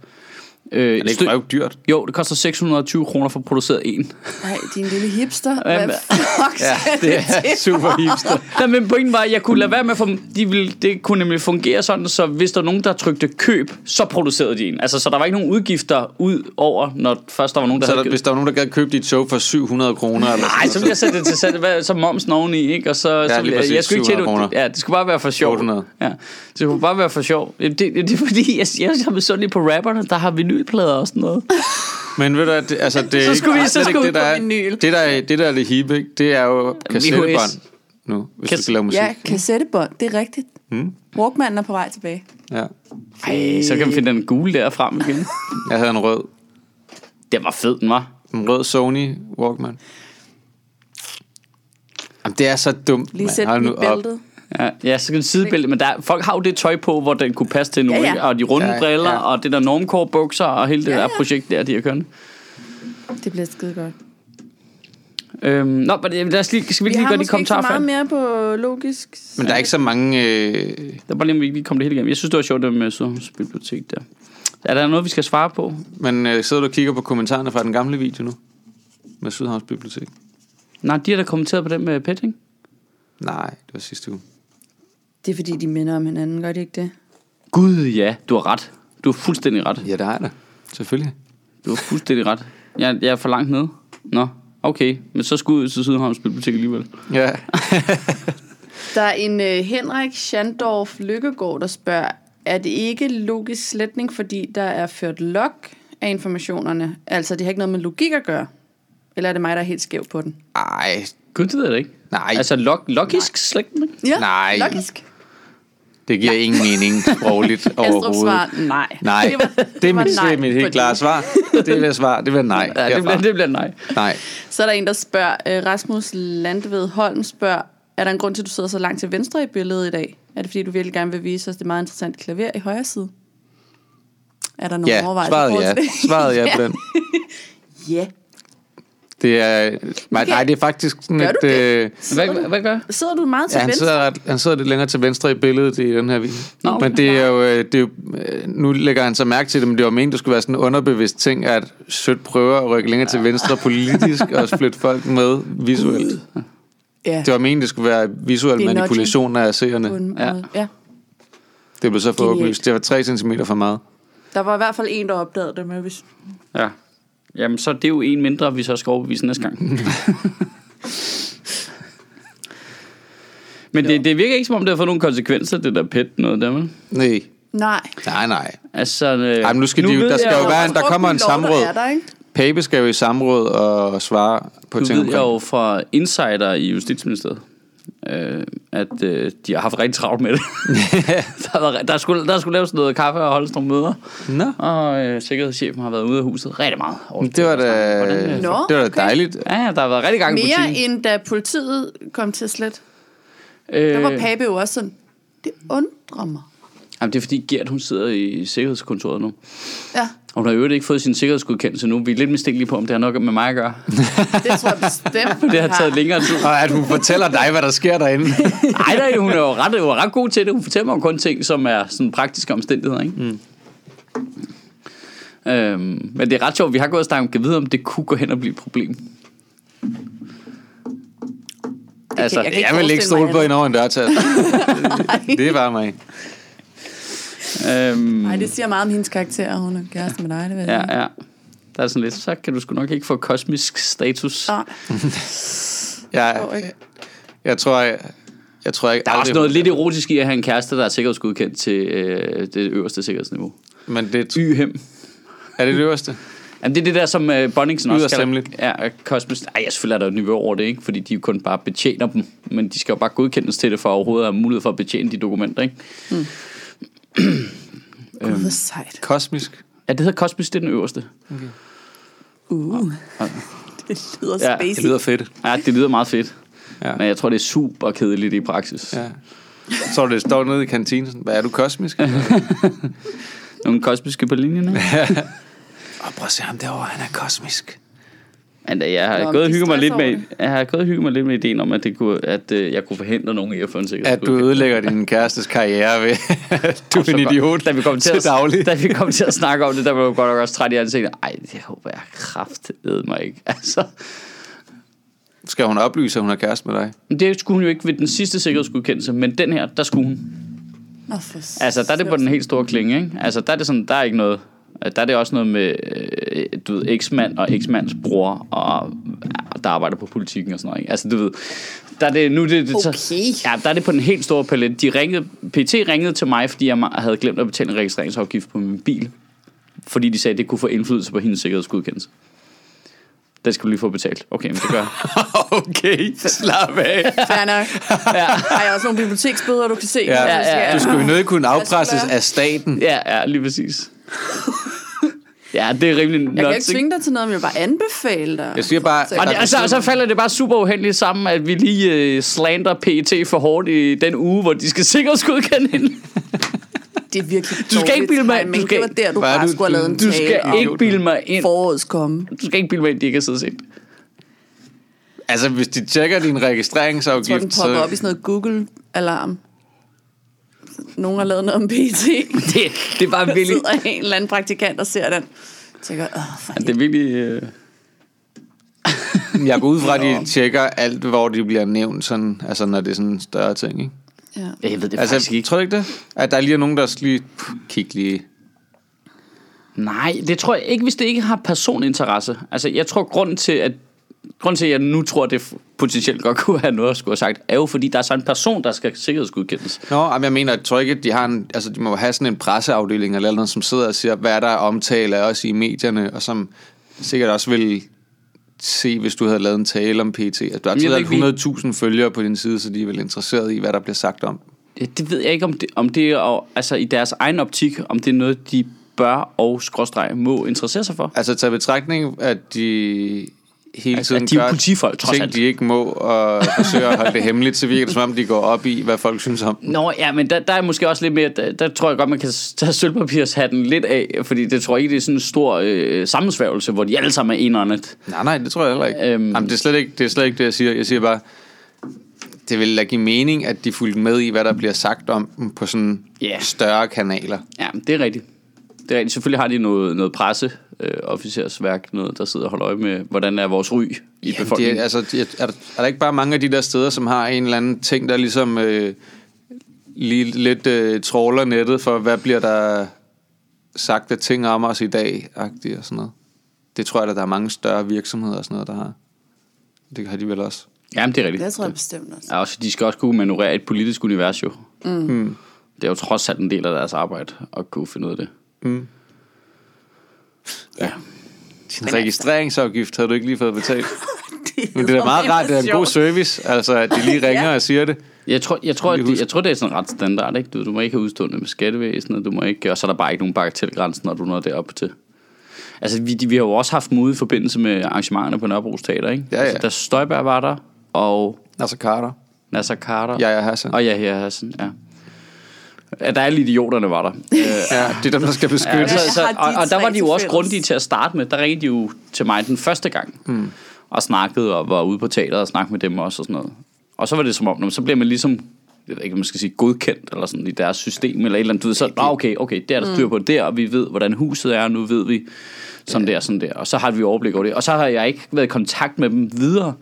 Øh, Er det ikke røv dyrt? Jo, det koster 620 kroner for at producere en. Nej, din lille hipster. Hvad Jamen, fuck Ja, det er til? super hipster. Nej, men pointen var, at jeg kunne lade være med dem- de ville, Det kunne nemlig fungere sådan, så hvis der var nogen, der trykte køb, så producerede de en. Altså, så der var ikke nogen udgifter ud over, når først der var nogen, der Så havde der, hvis der var nogen, der gad købe dit show for 700 kroner, eller Nej, så vil jeg sætte det til salg, hvad, så momsen oveni, ikke? Og så, så lige jeg, præcis, jeg skulle ikke 700 tjene, kroner. ja, det skulle bare være for sjov. 800. Ja, det skulle bare være for sjov. Det, det, det er fordi, jeg, jeg er misundelig på rapperne, der har vinylplader og sådan noget. Men ved du hvad, det, altså, det er Så ikke- skulle vi- det er så ikke skulle det, der vi er, på vinyl. det, der er, det der er det hippe, ikke? det er jo kassettebånd nu, hvis Kas- du skal lave musik. Ja, kassettebånd. Det er rigtigt. Hmm? Walkmanen er på vej tilbage. Ja. Ej, så kan vi finde den gule der frem igen. Jeg havde en rød, Det var fed, den var. en rød Sony Walkman. Jamen, det er så dumt, Lige mand. sæt den i nu op. Ja, ja så kan det sidebælte, men der, folk har jo det tøj på, hvor den kunne passe til nu, Ja, ja. ikke? og de runde Ja, ja, briller, ja. og det der normcore bukser, og hele det Ja, der ja. projekt der, de har kørende. Det bliver skide godt. Øhm, nå, men lad os lige, skal vi Vi lige har gøre de måske ikke så kommentarer meget mere på logisk. Men der er ikke så mange... Øh, Det er bare lige, om vi ikke lige kommer det hele igennem. Jeg synes, det var sjovt, det med Sydhavns Bibliotek der. Er der noget, vi skal svare på? men øh, sidder du og kigger på kommentarerne fra den gamle video nu? Med Sydhavns Bibliotek? Nej, de har da kommenteret på den med Pet, ikke? Nej, det var sidste uge. Det er fordi, de minder om hinanden, gør de ikke det? Gud, ja, du har ret. Du har fuldstændig ret. Ja, det har jeg da. Selvfølgelig. Du har fuldstændig ret. Jeg, jeg er for langt nede. Nå, okay. Men så skal ud til Sydhavns Bibliotek alligevel. Ja. Der er en uh, Henrik Schandorf Lykkegaard, der spørger, er det ikke logisk sletning, fordi der er ført log af informationerne? Altså, det har ikke noget med logik at gøre? Eller er det mig, der er helt skæv på den? Ej, Gud, det ved jeg da ikke. Nej. Altså, log, logisk slægtning? Ja, Nej. logisk. Det giver ingen mening sprogligt overhovedet. svar, nej. Nej, Det var, det er var mit, det nej er mit helt klare det. svar. Det vil svar. Det vil nej. Ja, det bliver, det bliver nej. Nej. Så er der en, der spørger, øh, Rasmus Landved Holm spørger, er der en grund til, at du sidder så langt til venstre i billedet i dag? Er det fordi, du virkelig gerne vil vise os det meget interessante klaver i højre side? Er der nogen Ja, overvejelser? svaret ja. det? Svaret ja på den. Ja. Det er, nej, nej, det er faktisk sådan Gør et... du det? Øh, Hvad, hvad, hvad gør Sidder du meget til ja, han venstre? sidder, han sidder lidt længere til venstre i billedet i den her video. Okay. Men det er jo... øh, Det er jo øh, nu lægger han så mærke til det, men det var ment, det skulle være sådan en underbevidst ting, at Sødt prøver at rykke længere til venstre politisk og flytte folk med visuelt. Ja, Det var ment, det skulle være visuel manipulation af seerne. Ja. ja. Det blev så for oplyst. Det var 3 cm for meget. Der var i hvert fald en, der opdagede det med, hvis... Ja. Jamen, så er det jo en mindre, vi så skal overbevise næste gang. Men det, det virker ikke, som om det har fået nogle konsekvenser, det der pet noget der, vel? Nej. Nej. Nej, nej. Altså, øh, Ej, men nu skal de jo- der skal jo være en- der kommer en samråd. Er der, ikke? Pape skal jo i samråd og svare på Nu ting ved jeg jo fra insider i Justitsministeriet, øh, at øh, de har haft rigtig travlt med det. der, været, der, skulle, der skulle laves noget kaffe og holdes nogle møder, Nå, og øh, sikkerhedschefen har været ude af huset rigtig meget. men det var da, Hvordan, øh, Nå, det var da dejligt. Ja, ja, der har været rigtig gang i Mere butikken. end da politiet kom til slet. Øh, Der var Pape jo også sådan, det undrer mig. Jamen, det er fordi Gert, hun sidder i sikkerhedskontoret nu. Ja, Og hun har jo ikke fået sin sikkerhedsgodkendelse nu. Vi er lidt mistænkelige på, om det har noget med mig at gøre. det tror jeg bestemt. Det har taget længere tid. Og at hun fortæller dig, hvad der sker derinde. Nej, nej, hun er jo ret, hun er ret god til det. Hun fortæller mig kun ting, som er sådan praktiske omstændigheder. Ikke? Mm. Øhm, men det er ret sjovt. Vi har gået og snakket om, kan vide, om det kunne gå hen og blive et problem. Altså, jeg kan ikke Jeg vil ikke stole på hende over en dørtast. Nej. Det var mig. Øhm, Nej, det siger meget om hendes karakter, og hun er kæreste med dig, det ved jeg. ja, ja. Der er sådan lidt, så kan du sgu nok ikke få kosmisk status. Nej, Jeg, tror ikke. jeg tror, jeg, jeg tror ikke Der er også noget lidt erotisk i at have en kæreste, der er sikkerhedsgodkendt til øh, det øverste sikkerhedsniveau. Men det, YHEM. er det det øverste? Jamen, det er det der, som uh, Bonningsen også kalder. Ja, kosmisk. Ej, ja, selvfølgelig er der et niveau over det, ikke? Fordi de jo kun bare betjener dem. Men de skal jo bare godkendes til det, for overhovedet at have mulighed for at betjene de dokumenter, ikke? Gud, hvor sejt. Kosmisk? Ja, det hedder kosmisk, det er den øverste. Uh. Det lyder Ja, spacey. Det lyder fedt. Ja, det lyder meget fedt. Ja. Men jeg tror, det er super kedeligt i praksis. Ja. Så er det står nede i kantinen. Hvad er du kosmisk? Nogle kosmiske på linjen, ikke? Åh, prøv at se ham derovre, han er kosmisk. Men øh, jeg har Nå, gået og hygget mig lidt med, jeg har gået og hygget mig lidt med ideen om, at, det kunne, at øh, jeg kunne forhindre nogen i at få en At du ødelægger din kærestes karriere ved, at du er en idiot Da vi kom til, til at, daglig. da vi kom til at snakke om det, der var jeg godt nok også træt i ansigtet. Ej, det håber jeg kraftedeme mig ikke. Altså, Skal hun oplyse, at hun er kæreste med dig? men det skulle hun jo ikke ved den sidste sikkerhedsgodkendelse, men den her, der skulle hun. Nå, for Altså, der er det på den helt store klinge, ikke? Altså, der er det sådan, der er ikke noget... Der er det også noget med, øh, du ved, eksmand og eksmands bror, og der arbejder på politikken og sådan noget, ikke? Altså, du ved, der er det, nu det, det så, Okay. ja, der er det på den helt store palet. De ringede, PT ringede til mig, fordi jeg havde glemt at betale en registreringsafgift på min bil, fordi de sagde, at det kunne få indflydelse på hendes sikkerhedsgodkendelse. Det skal du lige få betalt. Okay, men det gør jeg. okay, slap af. Fair nok. ja. Har jeg også nogle biblioteksbøder, du kan se? Ja, ja, ja. Du skulle jo nødt kunne afpresses af staten. ja, ja, lige præcis. Ja, det er rimelig Jeg kan nuts, ikke tvinge dig til noget, men jeg bare anbefale dig. Jeg siger bare- Så- Og, det, altså, og så falder det bare super uheldigt sammen, at vi lige øh, slander PET for hårdt i den uge, hvor de skal sikkerhedsgodkende hende. det er virkelig Du skal ikke bilde mig- timing. du skal- Det var der, du er bare du- skulle have lavet en Du skal tale om ikke bilde mig ind. forårets komme. Du skal ikke bilde mig ind, de ikke har siddet set. Altså, hvis de tjekker din Jeg tror, den registreringsafgift, popper op så... i sådan noget Google-alarm. Nogen har lavet noget om PT. Det, det er bare Der virkelig... sidder en eller anden praktikant og ser den. tænker, åh, for Det er virkelig... Øh... Jeg går ud fra, at de tjekker alt, hvor de bliver nævnt, sådan, altså når det er sådan en større ting, ikke? Ja. Jeg ved det altså, faktisk Altså, ikke. tror du ikke det? At der lige er nogen, der skal lige kigge lige... Nej, det tror jeg ikke, hvis det ikke har personinteresse. Altså, jeg tror, grunden til, at grunden til, at jeg nu tror, at det potentielt godt kunne have noget at skulle have sagt, er jo fordi, der er så en person, der skal sikkerhedsgodkendes. Nå, men jeg mener, jeg tror ikke, at de har en, altså de må have sådan en presseafdeling eller noget, som sidder og siger, hvad der er omtale af os i medierne, og som sikkert også vil se, hvis du havde lavet en tale om PT. At du har vi- 100.000 følgere på din side, så de er vel interesseret i, hvad der bliver sagt om. Det, det ved jeg ikke, om det, om det er, altså i deres egen optik, om det er noget, de bør og skråstreg må interessere sig for. Altså tage betragtning, at de hele Altså, tiden at de er gør politifolk, trods ting, alt. de ikke må, og forsøger at holde det hemmeligt, så virker det som om, de går op i, hvad folk synes om. Nå, ja, men der, der er måske også lidt mere, der, der tror jeg godt, man kan tage sølvpapirshatten lidt af, fordi det tror jeg ikke, det er sådan en stor øh, sammensværgelse, hvor de alle sammen er en og andet. Nej, nej, det tror jeg heller ikke. Øhm. Jamen, det, er slet ikke det er slet ikke det, jeg siger. Jeg siger bare, det vil da give mening, at de fulgte med i, hvad der bliver sagt om dem på sådan yeah. større kanaler. Ja, det er rigtigt. Det er rigtigt. Selvfølgelig har de noget, noget presse, øh, officersværk, noget, der sidder og holder øje med, hvordan er vores ry i Jamen, befolkningen. det, er, altså, de, er, er, der, er der ikke bare mange af de der steder, som har en eller anden ting, der ligesom øh, lige lidt øh, tråler nettet for, hvad bliver der sagt af ting om os i dag, og sådan noget. Det tror jeg, at der er mange større virksomheder og sådan noget, der har. Det har de vel også. Jamen, det er rigtigt. Det tror jeg bestemt også. Ja, også, de skal også kunne manøvrere et politisk univers jo. Mm. Det er jo trods alt en del af deres arbejde at kunne finde ud af det. Mm. Ja. Din registreringsafgift havde du ikke lige fået betalt. Men det er da meget rart, det er en god service, altså at de lige ringer Ja. og siger det. Jeg tror, jeg, tror, at det, jeg tror, det er sådan ret standard, ikke? Du, du må ikke have udstående med skattevæsenet, du må ikke, og så er der bare ikke nogen bagatelgrænse, når du når deroppe til. Altså, vi, vi har jo også haft dem ude i forbindelse med arrangementerne på Nørrebro Teater, ikke? Ja, ja. Altså, da Støjberg var der, og Altså Carter. Nasser Carter. Ja, ja, Hassan. Og ja, ja, Hassan, ja. Ja, der alle idioterne var der. Øh, Ja, det er dem, der skal Ja, beskyttes. så, de og, og der var de jo også grundige til at starte med. Der ringede de jo til mig den første gang. Mm. Og snakkede og var ude på teateret og snakkede med dem også og sådan noget. Og så var det som om, så bliver man ligesom, jeg ved ikke, om man skal sige, godkendt eller sådan i deres system eller et eller andet. Du ved, så, "Nå, okay, okay, det er der styr på der, og vi ved, hvordan huset er, og nu ved vi sådan der, sådan der. Og så har vi overblik over det. Og så har jeg ikke været i kontakt med dem videre.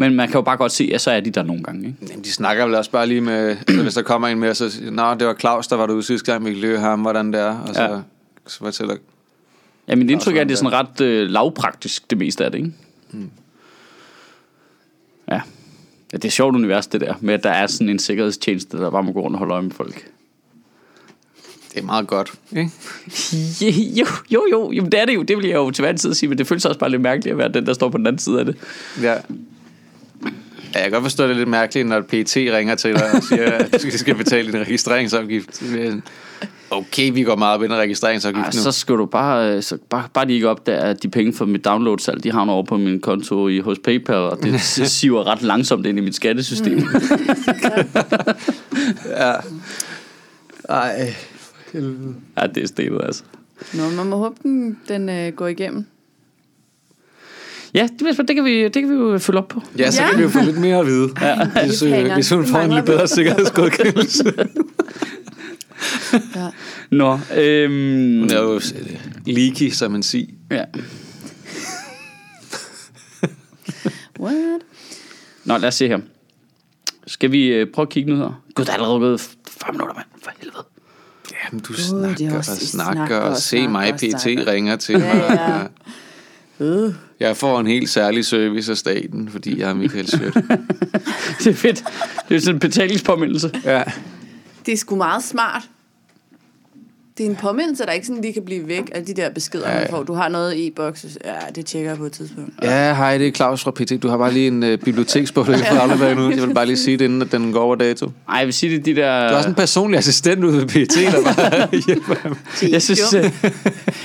Men man kan jo bare godt se, at så er de der nogle gange. Ikke? Jamen, de snakker vel også bare lige med, altså, hvis der kommer en mere, så Nå, det var Claus, der var derude sidste gang, vi løbe ham, hvordan det er. Og så, Ja. så fortæller Ja, mit indtryk er, at det er sådan ret øh, lavpraktisk, det meste af det, ikke? Mm. Ja. ja. Det er sjovt univers, det der, med at der er sådan en sikkerhedstjeneste, der bare må gå rundt og holde øje med folk. det er meget godt, ikke? Jo, jo, jo, jo, det er det jo. Det vil jeg jo til hver tid sige, men det føles også bare lidt mærkeligt at være den, der står på den anden side af det. Ja. Ja, jeg kan godt forstå, at det er lidt mærkeligt, når PT ringer til dig og siger, at du skal betale din registreringsafgift. Er Okay, vi går meget op i den registreringsafgift Ej, nu. så skal du bare, øh, så bare, bare de ikke op der, at de penge for mit download-salg, de havner over på min konto i, hos PayPal, og det siver ret langsomt ind i mit skattesystem. Mm. Ej. ja, det er stenet, altså. Nå, man må håbe, den, den øh, går igennem. Ja, det, bliver det, kan vi, det kan vi jo følge op på. Ja, så Ja. kan vi jo få lidt mere at vide, ja. hvis, øh, hvis hun får en lidt bedre sikkerhedsgodkendelse. Ja. Nå, øhm, Hun er jo øh, leaky, som man siger. ja. What? Nå, lad os se her. Skal vi øh, prøve at kigge nu her? Gud, der er allerede gået 5 minutter, mand. For helvede. Jamen, du det er snakker også- og snakker, snakker og og se mig, og PT ringer til Ja, mig. ja. Øh. Jeg får en helt særlig service af staten, fordi jeg er Michael Schødt. Det er fedt. Det er sådan en betalingspåmindelse. ja. Det er sgu meget smart. Det er en påmindelse, der ikke sådan lige kan blive væk af de der beskeder, Ja, man får. Du har noget i e-boks. Ja, det tjekker jeg på et tidspunkt. Ja, hej, det er Claus fra PT. Du har bare lige en uh, biblioteksbog, du kan få afleveret nu. Jeg vil bare lige sige det, inden at den går over dato. Ej, jeg vil sige, det er de der... Du har sådan en personlig assistent ude ved PT, der bare hjælper ham. Jeg synes, øh,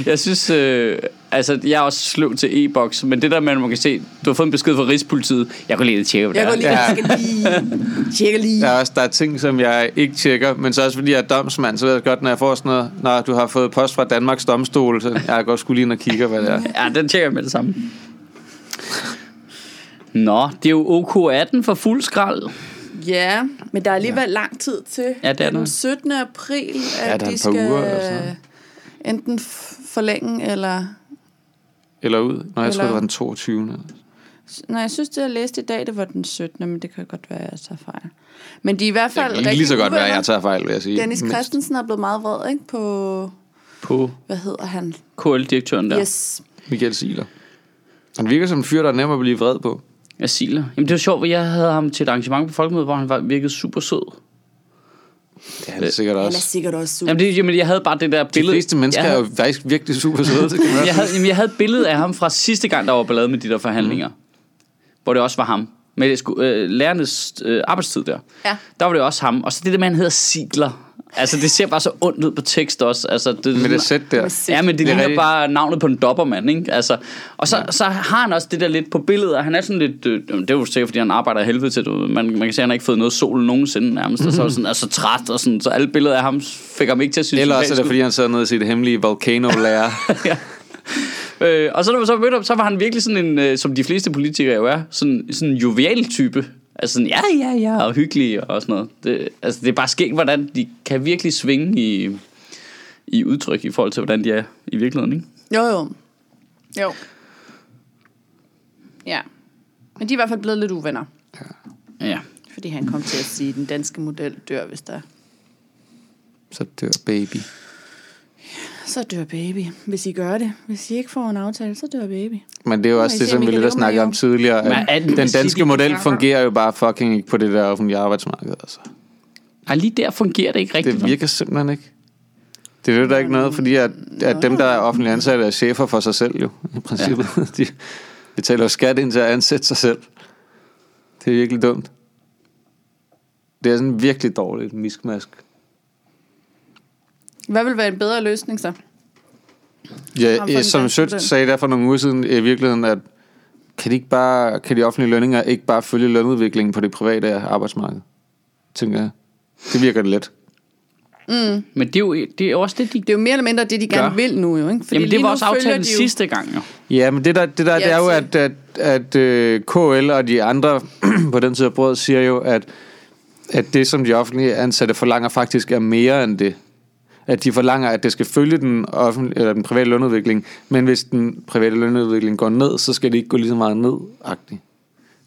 jeg synes øh, altså, jeg er også sløv til e-boks, men det der med, at man kan se, du har fået en besked fra Rigspolitiet, jeg går lige tjekke, hvad Jeg går det lige, er. jeg skal lige, tjekker lige. Der er også der er ting, som jeg ikke tjekker, men så også fordi jeg er domsmand, så ved jeg godt, når jeg får sådan noget, når du har fået post fra Danmarks Domstol, så jeg godt skulle lige ind og kigge, hvad det er. Ja, den tjekker jeg med det samme. Nå, det er jo OK18 for fuld skrald. Ja, men der er alligevel lang tid til. Ja, det er den der. 17. april, Ja, at der er de skal uger eller sådan noget. enten forlænge eller... Eller ud. Nå, jeg tror, det var den 22. Nej, jeg synes, det jeg læste i dag, det var den 17. Men det kan godt være, at jeg tager fejl. Men de er i hvert Det fald kan lige så godt være, at uvenner. jeg tager fejl, vil jeg sige. Dennis. Christensen er blevet meget vred, ikke? På, På hvad hedder han? KL-direktøren der. Yes. Michael Siler. Han virker som en fyr, der er nem at blive vred på. Jeg siler. Jamen, det var sjovt, for jeg havde ham til et arrangement på Folkemødet, hvor han var, virkede super sød. Det er han sikkert Han er også. sikkert også super. Jamen, det, jamen, jeg havde bare det der De billede. fleste mennesker jeg er havde, jo faktisk virkelig super søde. Det kan man også jeg havde, jamen, jeg havde et billede af ham fra sidste gang, der var ballade med de der forhandlinger. Mm. Hvor det også var ham. Med det, sku- øh, lærernes øh, arbejdstid der. Ja. Der var det også ham. Og så det der han hedder Sigler. Altså, det ser bare så ondt ud på tekst også. Altså, det, Med det sæt der. Ja, men det Det er ligner bare navnet på en doppermand, ikke? Altså, og så, ja. så har han også det der lidt på billedet, og han er sådan lidt, øh, det er jo sikkert, fordi han arbejder af helvede til det. Man, man kan se, at han har ikke fået noget sol nogensinde nærmest, og så er, sådan, er så træt, og sådan, så alle billeder af ham fik ham ikke til at synes. Eller også er det, fordi han sad nede i sit hemmelige volcano-lærer. Øh, og så når man så mødte ham, så var han virkelig sådan en, øh, som de fleste politikere jo er, sådan, sådan en jovial type. Altså sådan, ja, ja, ja, og hyggelig og sådan noget. Det, altså, det er bare skægt, hvordan de kan virkelig svinge i, i udtryk i forhold til, hvordan de er i virkeligheden, ikke? Jo, jo. Jo. Ja. Men de er i hvert fald blevet lidt uvenner. Ja. Fordi han kom til at sige, at den danske model dør, hvis der... så dør baby. Så dør baby. Hvis I gør det. Hvis I ikke får en aftale, så dør baby. Men det er jo også det, som vi lidt har snakket om tidligere. Men At er den- danske de- model fungerer jo bare fucking ikke på det der offentlige arbejdsmarked. Altså. Ej, lige der fungerer det ikke rigtigt. Det virker simpelthen ikke. Det er der ikke noget, fordi at, at dem, der er offentlige ansatte, er chefer for sig selv jo, i princippet. Ja. De betaler skat ind til at ansætte sig selv. Det er virkelig dumt. Det er sådan virkelig dårligt miskmask. Hvad vil være en bedre løsning så? Ja, ja, som Sødt sagde der for nogle uger siden i virkeligheden, at kan de, ikke bare, kan de offentlige lønninger ikke bare følge lønudviklingen på det private arbejdsmarked? Tænker jeg. Det virker det let. Men det er, jo, det er jo også det, de Det er jo mere eller mindre det, de gerne Gør. vil nu, jo. Ikke? Fordi Jamen, det var nu også følger aftalen de jo- sidste gang, jo. Ja, men det der, det der Ja, det er jo, at, at, at uh, KL og de andre på den side af brød siger jo, at, at det, som de offentlige ansatte forlanger, faktisk er mere end det. At de forlanger, at det skal følge den, offentlige, eller den private lønudvikling, men hvis den private lønudvikling går ned, så skal det ikke gå lige så meget ned -agtigt.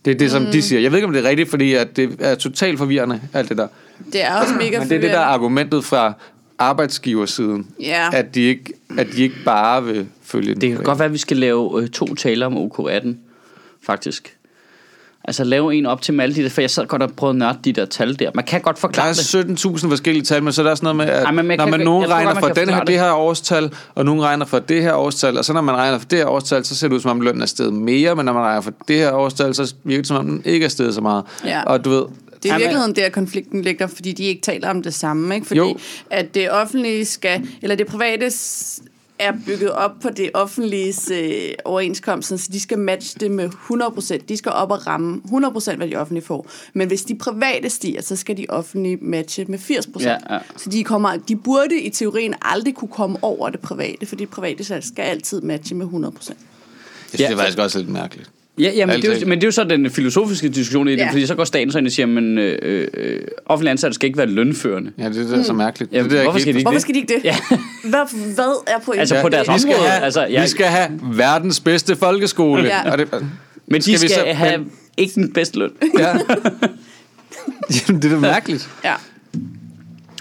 Det er det, som Mm. de siger. Jeg ved ikke, om det er rigtigt, fordi at det er totalt forvirrende, alt det der. Det er også mega Men det er det, der er argumentet fra arbejdsgiversiden, Ja. at, de ikke, at de ikke bare vil følge den Det kan private. godt være, at vi skal lave øh, to taler om OK18, faktisk. Altså lave en op til med alle de der, for jeg sad godt og prøvede at nørde de der tal der. Man kan godt Der forklare er det. 17.000 forskellige tal, men så er der også noget med, at Ej, men man når man jeg nogen tror regner godt, man fra kan den her, forklare det her årstal, og nogen regner fra det her årstal, og så når man regner fra det her årstal, så ser det ud som om lønnen er steget mere, men når man regner fra det her årstal, så virker det som om den ikke er steget så meget. Ja. Og du ved, Det er i virkeligheden der, konflikten ligger, fordi de ikke taler om det samme. Ikke? Fordi Jo. at det offentlige skal, eller det private er bygget op på det offentlige øh, overenskomst, så de skal matche det med 100%. De skal op og ramme 100% hvad de offentlige får. Men hvis de private stiger, så skal de offentlige matche med 80%. Ja, ja. Så de, kommer, de burde i teorien aldrig kunne komme over det private, fordi det private salg skal altid matche med 100%. jeg synes, Ja, det er faktisk også lidt mærkeligt. Ja, ja men, det er jo, men det er jo så den filosofiske diskussion i det, Ja. fordi så går staten så ind og siger, men øh, øh, offentlige ansatte skal ikke være lønførende. Ja, det er det, der er så mærkeligt. Ja, det er det, jeg hvorfor skal de ikke Hvorfor det? skal de ikke det? Ja. Hvad, hvad er pointen? Altså på deres vi skal område. have, Altså, jeg- vi skal have verdens bedste folkeskole. Ja. Og det, Men de skal, vi så- have men- ikke den bedste løn. Ja. Jamen, det er da mærkeligt. Ja.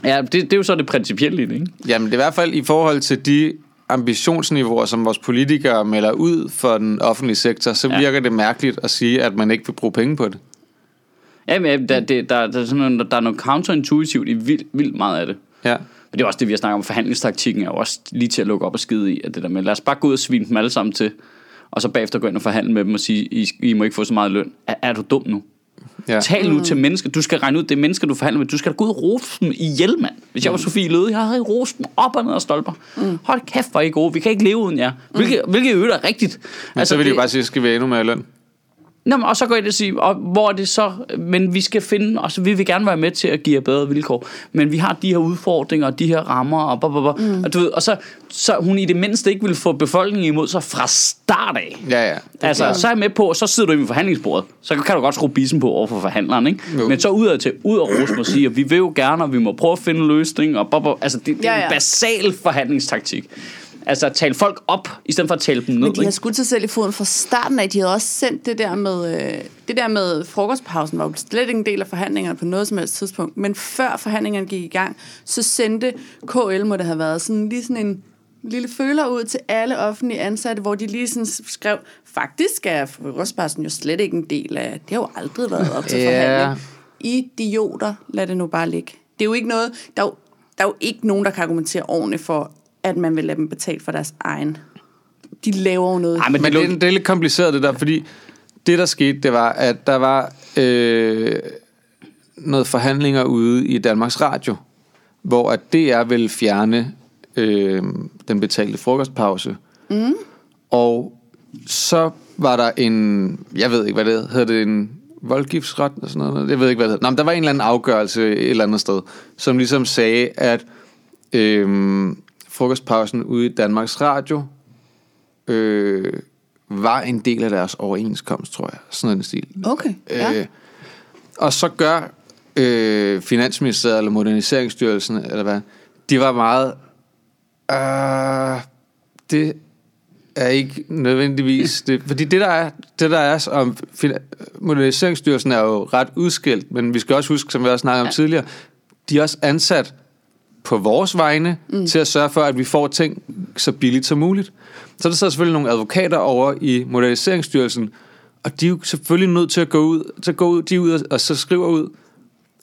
Ja, det, det er jo så det principielle i det, ikke? Jamen, det er i hvert fald i forhold til de ambitionsniveauer, som vores politikere melder ud for den offentlige sektor, så Ja. virker det mærkeligt at sige, at man ikke vil bruge penge på det. Ja, men der, det, der, der, er sådan noget, der er noget counterintuitivt i vildt, vildt meget af det. Ja. Men det er også det, vi har snakket om. Forhandlingstaktikken er jo også lige til at lukke op og skide i. At det der med, lad os bare gå ud og svine dem alle sammen til, og så bagefter gå ind og forhandle med dem og sige, I, I må ikke få så meget løn. Er, er du dum nu? Ja. Tal nu til mennesker. Du skal regne ud, det er mennesker, du forhandler med. Du skal da gå ud og rose dem ihjel, mand. Hvis jeg var Sofie Løde, jeg havde rost dem op og ned og stolper. Mm. Hold kæft, hvor er I gode. Vi kan ikke leve uden jer. Hvilket, hvilket i øvrigt er rigtigt. Men altså, så vil de det- jo bare sige, at skal vi have endnu mere løn. Nå, men, og så går jeg ind og siger, og hvor er det så, men vi skal finde, og så vi vil gerne være med til at give jer bedre vilkår, men vi har de her udfordringer, og de her rammer, og, blah, blah, blah. Mm. og, du ved, og så, så hun i det mindste ikke vil få befolkningen imod sig fra start af. Ja, ja. Altså, så er jeg med på, så sidder du ved forhandlingsbordet. Så kan du godt skrue bissen på over for forhandleren, ikke? Jo. Men så udad til, ud og rose mig og sige, at vi vil jo gerne, og vi må prøve at finde en løsning. Og bop, bop. Altså, det, det er Ja, en ja. basal forhandlingstaktik. Altså, at tale folk op, i stedet for at tale dem ned. Men de har skudt sig selv i foden fra starten af. De havde også sendt det der med, øh, det der med frokostpausen, var jo slet ikke en del af forhandlingerne på noget som helst tidspunkt. Men før forhandlingerne gik i gang, så sendte KL, må det have været, sådan, lige sådan en lille føler ud til alle offentlige ansatte, hvor de lige sådan skrev, faktisk er frokostpausen jo slet ikke en del af, det har jo aldrig været op til forhandling. Idioter, lad det nu bare ligge. Det er jo ikke noget, der er jo, der er jo ikke nogen, der kan argumentere ordentligt for, at man vil lade dem betale for deres egen. De laver jo noget. Ej, men, Men det, det, er- det lidt kompliceret det der, fordi det der skete, det var, at der var øh, noget forhandlinger ude i Danmarks Radio, hvor at DR ville fjerne øh, den betalte frokostpause. Mm. Og så var der en, jeg ved ikke hvad det hedder, det en voldgiftsret eller sådan noget, jeg ved ikke hvad det hedder. Nå, men der var en eller anden afgørelse et eller andet sted, som ligesom sagde, at øh, frokostpausen ude i Danmarks Radio øh, var en del af deres overenskomst, tror jeg. Sådan en stil. Okay, ja. Øh, og så gør øh, Finansministeriet eller Moderniseringsstyrelsen, eller hvad, de var meget... Øh, det er ikke nødvendigvis... Det, fordi det der er, det der er om Moderniseringsstyrelsen er jo ret udskilt, men vi skal også huske, som vi også snakkede om Ja. tidligere, de er også ansat på vores vegne mm. til at sørge for, at vi får ting så billigt som muligt. Så er der så selvfølgelig nogle advokater over i Moderniseringsstyrelsen, og de er jo selvfølgelig nødt til at gå ud, til at gå ud, de ud og, og så skriver ud,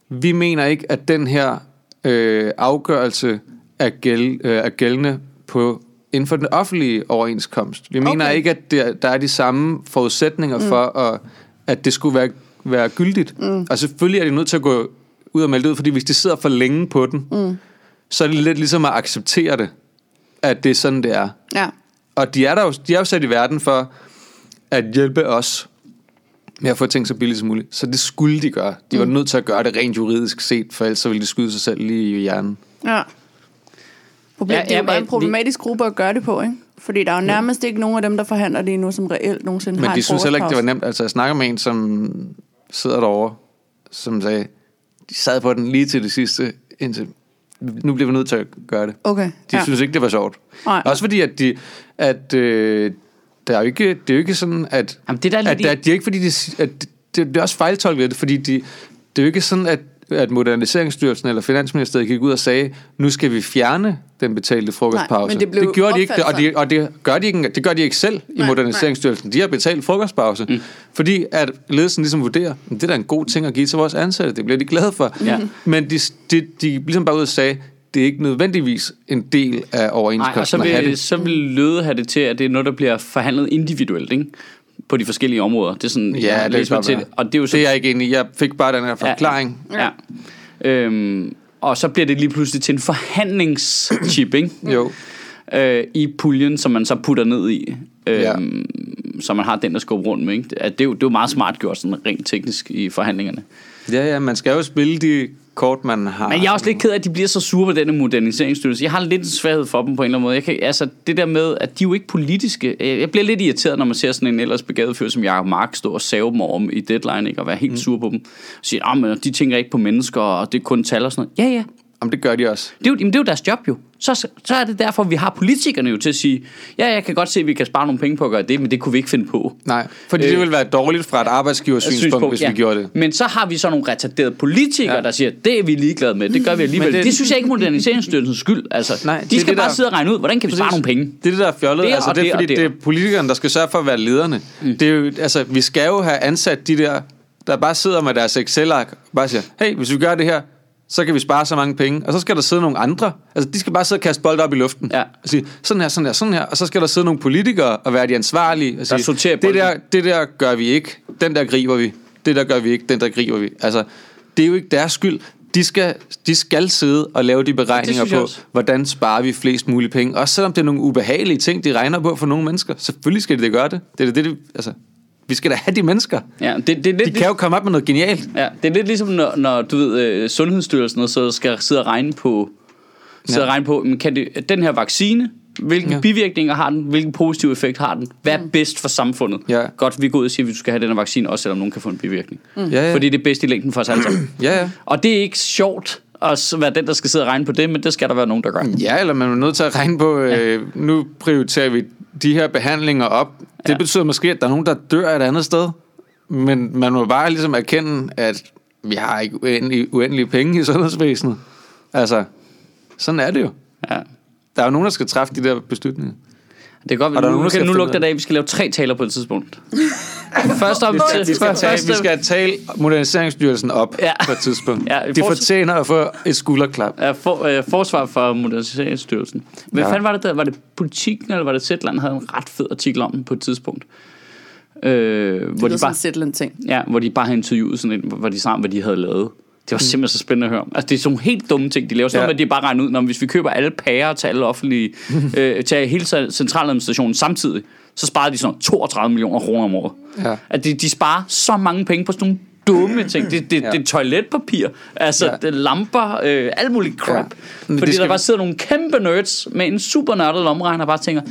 vi mener ikke, at den her øh, afgørelse er, gæld, øh, er gældende på inden for den offentlige overenskomst. Vi mener Okay. ikke, at der, der er de samme forudsætninger mm. for, at, at det skulle være, være gyldigt. Mm. Og selvfølgelig er de nødt til at gå ud og melde det ud, fordi hvis de sidder for længe på den, mm. Så er det lidt ligesom at acceptere det, at det er sådan, det er. ja. Og de er, der jo, de er jo sat i verden for at hjælpe os med at få ting så billigt som muligt. Så det skulle de gøre. De var nødt til at gøre det rent juridisk set, for ellers så ville de skyde sig selv lige i hjernen. ja. Problem, Ja, ja, det er ja, jo bare en men problematisk gruppe at gøre det på, ikke? Fordi der er jo nærmest ikke nogen af dem, der forhandler lige nu, som reelt nogensinde Men har de en synes heller ikke, det var nemt. Altså, jeg snakker med en, som sidder derovre, som sagde, de sad på den lige til det sidste, indtil nu bliver vi nødt til at gøre det. Okay, De ja. synes ikke, det var sjovt. Nej. Også fordi, at, de, at øh, der er jo ikke, det er jo ikke sådan, at, Jamen, det der er at, i- at de er ikke fordi, de, at det, det er også fejltolket, det, fordi de, det er jo ikke sådan, at, at Moderniseringsstyrelsen eller Finansministeriet gik ud og sagde, nu skal vi fjerne den betalte frokostpause. men det blev det gjorde de ikke, og, de, og det, gør de ikke, det gør de ikke selv i Nej, Moderniseringsstyrelsen. De har betalt frokostpause, mm. fordi at ledelsen ligesom vurderer, at det er da en god ting at give til vores ansatte, det bliver de glade for. Ja. Men de, de, de ligesom bare ud og sagde, det er ikke nødvendigvis en del af Nej, overenskomsten og så at have vil, det. så vil Løde have det til, at det er noget, der bliver forhandlet individuelt, ikke? På de forskellige områder. Det er sådan, Ja, jeg det mig til det. Og det er jo så Det er jeg ikke enig i. Jeg fik bare den her forklaring. Ja. ja. Øhm, og så bliver det lige pludselig til en forhandlingschip, ikke? Jo. Øh, I puljen, som man så putter ned i. Øhm, Ja. Så man har den, der skubber rundt med, ikke? At det, er jo, det er jo meget smart gjort, sådan rent teknisk i forhandlingerne. Ja, ja, man skal jo spille de kort, man har. Men jeg er også lidt ked af, at de bliver så sure på denne moderniseringsstyrelse. Jeg har lidt en svaghed for dem på en eller anden måde. Jeg kan, altså, det der med, at de er jo ikke politiske. Jeg bliver lidt irriteret, når man ser sådan en ellers begavet fyr som Jacob Mark stå og save dem dem i deadline, ikke? og være helt mm. sur på dem. Og sige, men de tænker ikke på mennesker, og det er kun tal og sådan noget. Ja, ja. Jamen, det gør de også. Det er, jo, jamen, det er jo deres job jo. Så, så er det derfor, vi har politikerne jo til at sige, ja, jeg kan godt se, at vi kan spare nogle penge på at gøre det, men det kunne vi ikke finde på. Nej, fordi øh, det ville være dårligt fra et arbejdsgiversynspunkt, hvis vi gjorde det. Men så har vi så nogle retarderede politikere, ja. Ja. der siger, det er vi ligeglade med, det gør vi alligevel. det, det- det synes jeg ikke er moderniseringsstyrelsens skyld. Altså, Nej, de skal det, bare der- sidde og regne ud, hvordan kan vi spare nogle penge. Det er det, der er fjollet. Det er, altså, det er fordi, det det er politikerne, der skal sørge for at være lederne. Mm. Det er jo, altså, vi skal jo have ansat de der, der bare sidder med deres Excel-ark og bare siger, hey, hvis vi gør det her, så kan vi spare så mange penge. Og så skal der sidde nogle andre. Altså, de skal bare sidde og kaste bold op i luften. Ja. Og sige, sådan her, sådan her, sådan her. Og så skal der sidde nogle politikere og være de ansvarlige. Og sige, sorterer det der, det der gør vi ikke. Den der griber vi. Det der gør vi ikke. Den der griber vi. Altså, det er jo ikke deres skyld. De skal, de skal sidde og lave de beregninger på, hvordan sparer vi flest mulige penge. Også selvom det er nogle ubehagelige ting, de regner på for nogle mennesker. Selvfølgelig skal de det gøre det. Det er det, det altså, vi skal da have de mennesker. Ja, det, det, lidt, De kan jo komme op med noget genialt. Ja, det er lidt ligesom, når, når du ved, øh, Sundhedsstyrelsen så skal sidde og regne på, sidde Ja. og regne på men kan det, den her vaccine, hvilke Ja. ja. bivirkninger har den, hvilken positiv effekt har den, hvad er bedst for samfundet? Ja. Godt, vi går ud og siger, at vi skal have den her vaccine, også selvom nogen kan få en bivirkning. Mm. Ja, ja. Fordi det er bedst i længden for os alle sammen. Ja, ja. og det er ikke sjovt at være den, der skal sidde og regne på det, men det skal der være nogen, der gør. Ja, eller man er nødt til at regne på, øh, nu prioriterer vi de her behandlinger op. Det Ja. betyder måske, at der er nogen, der dør et andet sted. Men man må bare ligesom erkende, at vi har ikke uendelige, uendelige penge i sundhedsvæsenet. Altså, sådan er det jo. Ja. Der er jo nogen, der skal træffe de der beslutninger. Det kan godt Og der være, nu, nu lugter det af, at vi skal lave tre taler på et tidspunkt. Først om Vi skal, vi, skal tale, vi skal tale Moderniseringsstyrelsen op Ja. på et tidspunkt. Ja, de fortjener at få et skulderklap. Ja, for, øh, forsvar for Moderniseringsstyrelsen. Hvad Ja. fanden var det der? Var det politikken, eller var det Zetland, havde en ret fed artikel om den på et tidspunkt? Øh, hvor, Det de er sådan bare, en sætland ting. ja, hvor de bare havde interviewet sådan en, hvor de sammen, hvad de havde lavet. Det var simpelthen så spændende at høre. Altså, det er sådan nogle helt dumme ting, de laver. Sådan Ja. med, at de bare regner ud, når hvis vi køber alle pærer til alle offentlige, øh, til hele centraladministrationen samtidig, så sparer de sådan 32 millioner kroner om året. Ja. At de, de sparer så mange penge på sådan nogle dumme ting. Det, det, Ja. det er toiletpapir, altså Ja. det er lamper, øh, alt muligt crap. Ja. Men Fordi der bare sidder nogle kæmpe nerds med en super nørdet lomregner og bare tænker,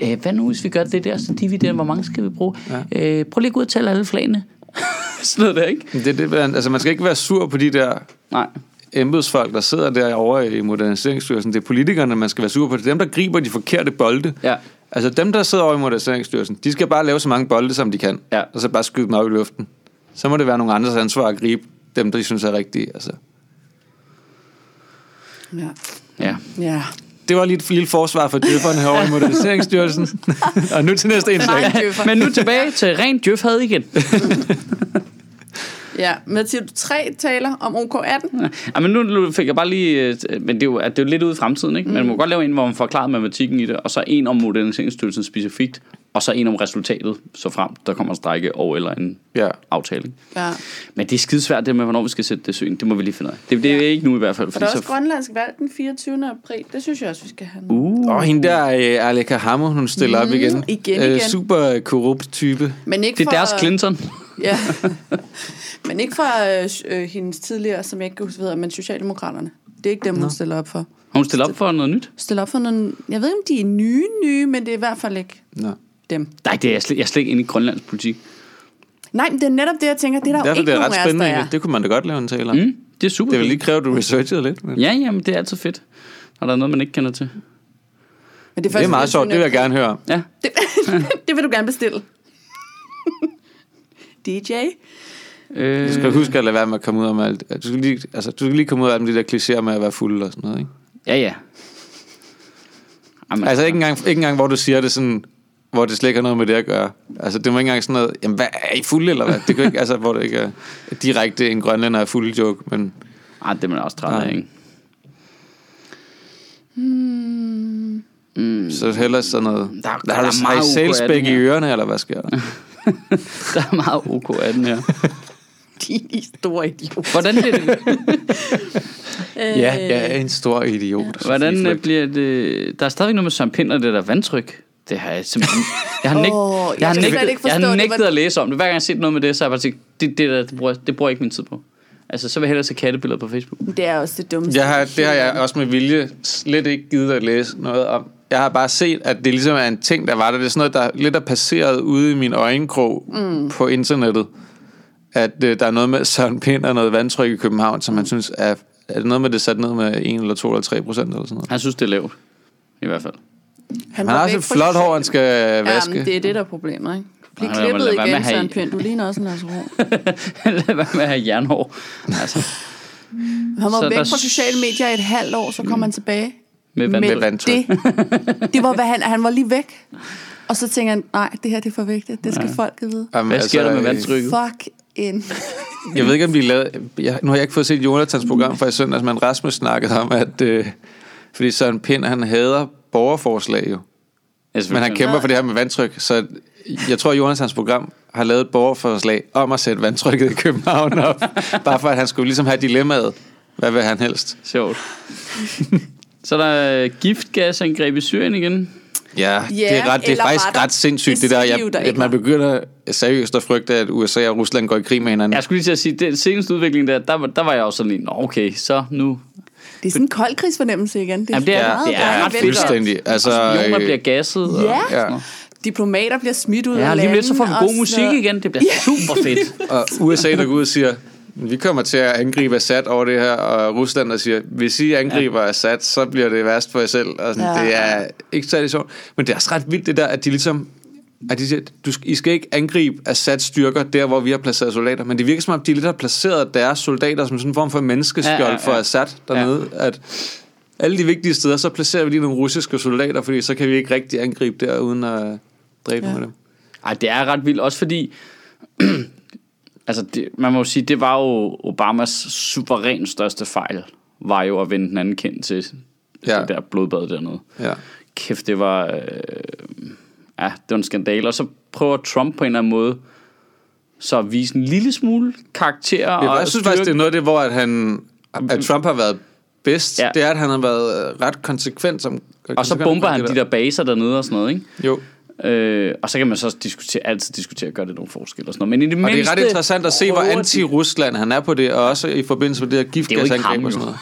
Ja. øh, hvad nu hvis vi gør det der, så dividender, hvor mange skal vi bruge? Ja. Øh, prøv lige at gå ud og tælle alle flagene. Sådan noget der, ikke? Det, det, man- altså, man skal ikke være sur på de der Nej. embedsfolk, der sidder derovre i Moderniseringsstyrelsen. Det er politikerne, man skal være sur på. Det er dem, der griber de forkerte bolde. Ja. Altså dem, der sidder over i Moderniseringsstyrelsen, de skal bare lave så mange bolde, som de kan. Ja. Og så bare skyde dem op i luften. Så må det være nogle andres ansvar at gribe dem, der de synes er rigtige. Altså. Ja. Ja. ja. Det var lige et lille forsvar for døfferne herovre i Moderniseringsstyrelsen. og nu til næste indslag. Men nu tilbage til rent djøf havde igen. Ja, men siger du tre taler om OK18? Ja, men nu, fik jeg bare lige... øh, Men det er jo, at det er jo lidt ude i fremtiden, ikke? Men man må godt lave en, hvor man forklarer matematikken i det, og så en om moderniseringsstyrelsen specifikt, og så en om resultatet, så frem der kommer en strække og eller en Ja. aftale. Ja. Men det er skidesvært det med, hvornår vi skal sætte det søen. Det må vi lige finde ud af. Det, det er Ja. ikke nu i hvert fald. Og der er også så, grønlandsk valg den 24. april. Det synes jeg også, vi skal have nu. uh, Og hende der, øh, Aleka Hammer, hun stiller mm, op igen. igen, igen. super korrupt type. Men ikke det er for, deres Clinton. Ja. Men ikke fra øh, øh, hendes tidligere, som jeg ikke kan huske, hedder, men Socialdemokraterne. Det er ikke dem, hun stiller op for. Hun stiller op for noget nyt. Stiller op for nogle... Jeg ved ikke, om de er nye, nye, men det er i hvert fald ikke Nå. dem. Nej, det er jeg, slet, jeg er slet ikke inde i Grønlands politik. Nej, men det er netop det, jeg tænker. Det er der jo Derfor ikke det er ret af os, spændende. er. egentlig. Det kunne man da godt lave en tale om. Mm, det er super Det vil lige kræve, at du researchede lidt. Men Ja, jamen, det er altid fedt. Når der er noget, man ikke kender til. Men det er meget sjovt, det vil jeg gerne høre. Ja. Det, det vil du gerne bestille. DJ? Øh, Du skal huske at lade være med at komme ud af alt. Du skal lige, altså, du skal lige komme ud af alle de der klichéer med at være fuld og sådan noget, ikke? Ja, ja. Jamen, Altså ikke engang, ikke engang, hvor du siger det sådan, hvor det slet ikke har noget med det at gøre. Altså det må ikke engang sådan noget, jamen hvad, er I fulde eller hvad? Det kan ikke, altså hvor det ikke er direkte en grønlænder er fuld joke, men Ej, det er man også træt Nej. af, ikke? så hellere sådan noget. Der- der, der har er du meget har I salespæk OK18 i ørerne, eller hvad sker der? Der er meget OK af den her. Din store idiot. Hvordan bliver det, Ja, jeg er en stor idiot. hvordan øh, bliver det... Der er stadig noget med Søren Pind og det der vandtryk. Det har jeg simpelthen... Jeg har, nægt, Åh, jeg jeg har, nægtet, ikke jeg har det, nægtet hvordan- at læse om det. Hver gang jeg har set noget med det, så har jeg bare tænkt, det, det, der, det, bruger, det bruger jeg ikke min tid på. Altså, så vil jeg hellere se kattebilleder på Facebook. Det er også det dummeste. Jeg har, det har jeg også med vilje slet ikke givet at læse noget om. Jeg har bare set, at det ligesom er en ting, der var der. Det er sådan noget, der lidt er passeret ude i min øjenkrog mm. på internettet. At øh, der er noget med Søren Pind og noget vandtryk i København, som man synes er... Er det noget med, det er sat ned med 1 eller 2 eller 3 procent eller sådan noget? Han synes, det er lavt. I hvert fald. Han var har også et flot hår, han skal vaske. Ja, men det er det, der er problemet, ikke? Bliv lad klippet igen, Søren Pind. Du ligner også en Lars Ro. Lad være med at have jernhår. Altså, Han var Så væk der- fra sociale medier i et halvt år, så kom han tilbage. Med vand. Med vandtryk. det, det var, hvad han, han var lige væk. Og så tænker han, nej, det her det er for vigtigt. Det skal ja. folket vide. Jamen, Hvad sker der med øh, vandtrykket? Fuck en... Jeg ved ikke, om de lavede... Jeg, nu har jeg ikke fået set Jonathans program fra i søndags, men Rasmus snakkede om, at... Øh, fordi Søren Pind, han hader borgerforslag jo. Men han kæmper for det her med vandtryk, så jeg tror, at Jonathans program har lavet et borgerforslag om at sætte vandtrykket i København op. bare for, at han skulle ligesom have dilemmaet. Hvad vil han helst? Sjovt. Så er der øh, giftgasangreb i Syrien igen. Ja, Ja, det er, ret, det er faktisk der- ret sindssygt, det det der. Jeg, der at man begynder seriøst at frygte, at USA og Rusland går i krig med hinanden. Jeg skulle lige til at sige, den seneste udvikling der, der, var- der var jeg også sådan lige, Nå, okay, så nu... Det er sådan en koldkrigsfornemmelse igen. Det er, Jamen, det er- meget det er dejligt ret velkommen. fuldstændig. Altså, Spioner øh, bliver gasset. Og, Ja. sådan noget. Diplomater bliver smidt ud Ja, af lige om lidt, så får vi god og musik igen. Det bliver super fedt. Og USA, der går ud og siger, vi kommer til at angribe Assad over det her, og Rusland, der siger, hvis I angriber ja. Assad, så bliver det værst for jer selv. Og sådan, Ja. Det er ikke særlig sjovt. Men det er også ret vildt det der, at de ligesom, at de siger, du, I skal ikke angribe Assads styrker der, hvor vi har placeret soldater. Men det virker som om, de lidt har placeret deres soldater som sådan en form for menneskeskjold Ja, ja, ja, for Assad dernede. Ja. At alle de vigtige steder, så placerer vi lige nogle russiske soldater, fordi så kan vi ikke rigtig angribe der, uden at dræbe ja. med dem. Ej, det er ret vildt, også fordi... altså, det, man må jo sige, det var jo Obamas suveræn største fejl, var jo at vende den anden kendt til ja. Det der blodbad dernede. Ja. Kæft, det var... Øh, ja, det var en skandal. Og så prøver Trump på en eller anden måde så at vise en lille smule karakter. Ja, og jeg synes faktisk, det er noget af det, hvor at han, at Trump har været bedst. Ja. Det er, at han har været øh, ret konsekvent. Som, Og så konsekvent bomber han de der baser dernede og sådan noget, ikke? Jo. Øh, og så kan man så diskutere, altid diskutere, gør det nogle forskel og sådan noget. Men i det Og mindste... det er ret interessant at se, hvor anti-Rusland han er på det, og også i forbindelse med det her er giftgasangreb og sådan noget.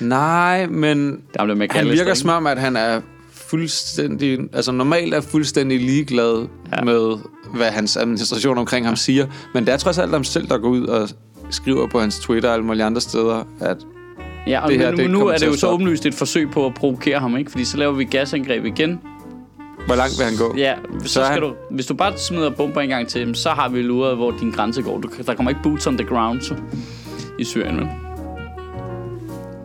Nej, men Der er han virker som om, at han er fuldstændig, altså normalt er fuldstændig ligeglad Ja. med, hvad hans administration omkring ham siger. Men det er trods alt ham selv, der går ud og skriver på hans Twitter og alle mulige andre steder, at Ja, og det her, nu, det nu er det jo så åbenlyst et forsøg på at provokere ham, ikke? Fordi så laver vi gasangreb igen. Hvor langt vil han gå. Ja, så, Så skal han- du, hvis du bare smider bomber en gang til, så har vi luret, hvor din grænse går. Du, der kommer ikke boots on the ground så, i Syrien, vel?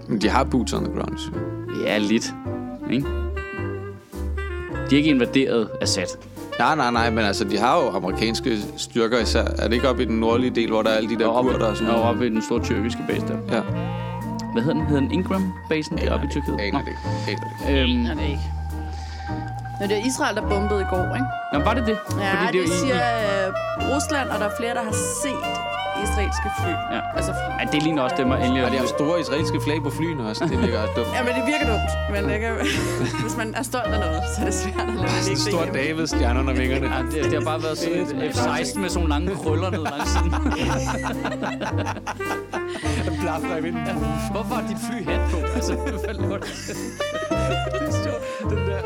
Men de har boots on the ground. synes jeg. Ja, lidt. Ikke? De er ikke invaderet Assad. Nej, nej, nej, men altså, de har jo amerikanske styrker især. Er det ikke oppe i den nordlige del, hvor der er alle de der Og kurder og sådan og noget? oppe i den store tyrkiske base der. Ja. Hvad hedder den? Hedder den Ingram-basen deroppe i Tyrkiet? Aner det ikke. Aner det ikke. Øhm, Nej, det er ikke. Men det er Israel, der bombede i går, ikke? nå, var det det? Ja, Fordi det, er jo det i- siger øh, Rusland, og der er flere, der har set israelske fly. Ja. Altså fly. Ja, det ligner også dem, og endelig... Og de har store israelske flag på flyene også. Det virker også dumt. Ja, men det virker dumt. Men det kan, hvis man er stolt af noget, så er det svært at lade det ligge stor derhjemme. David-stjerne under vingerne. Ja, det, det har bare været sådan et F-16 med sådan nogle lange krøller ned langs siden. Blaffer i vinden. Hvorfor har dit fly hat på? Altså, hvad laver du? Det er sjovt. Den der,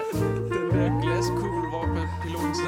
den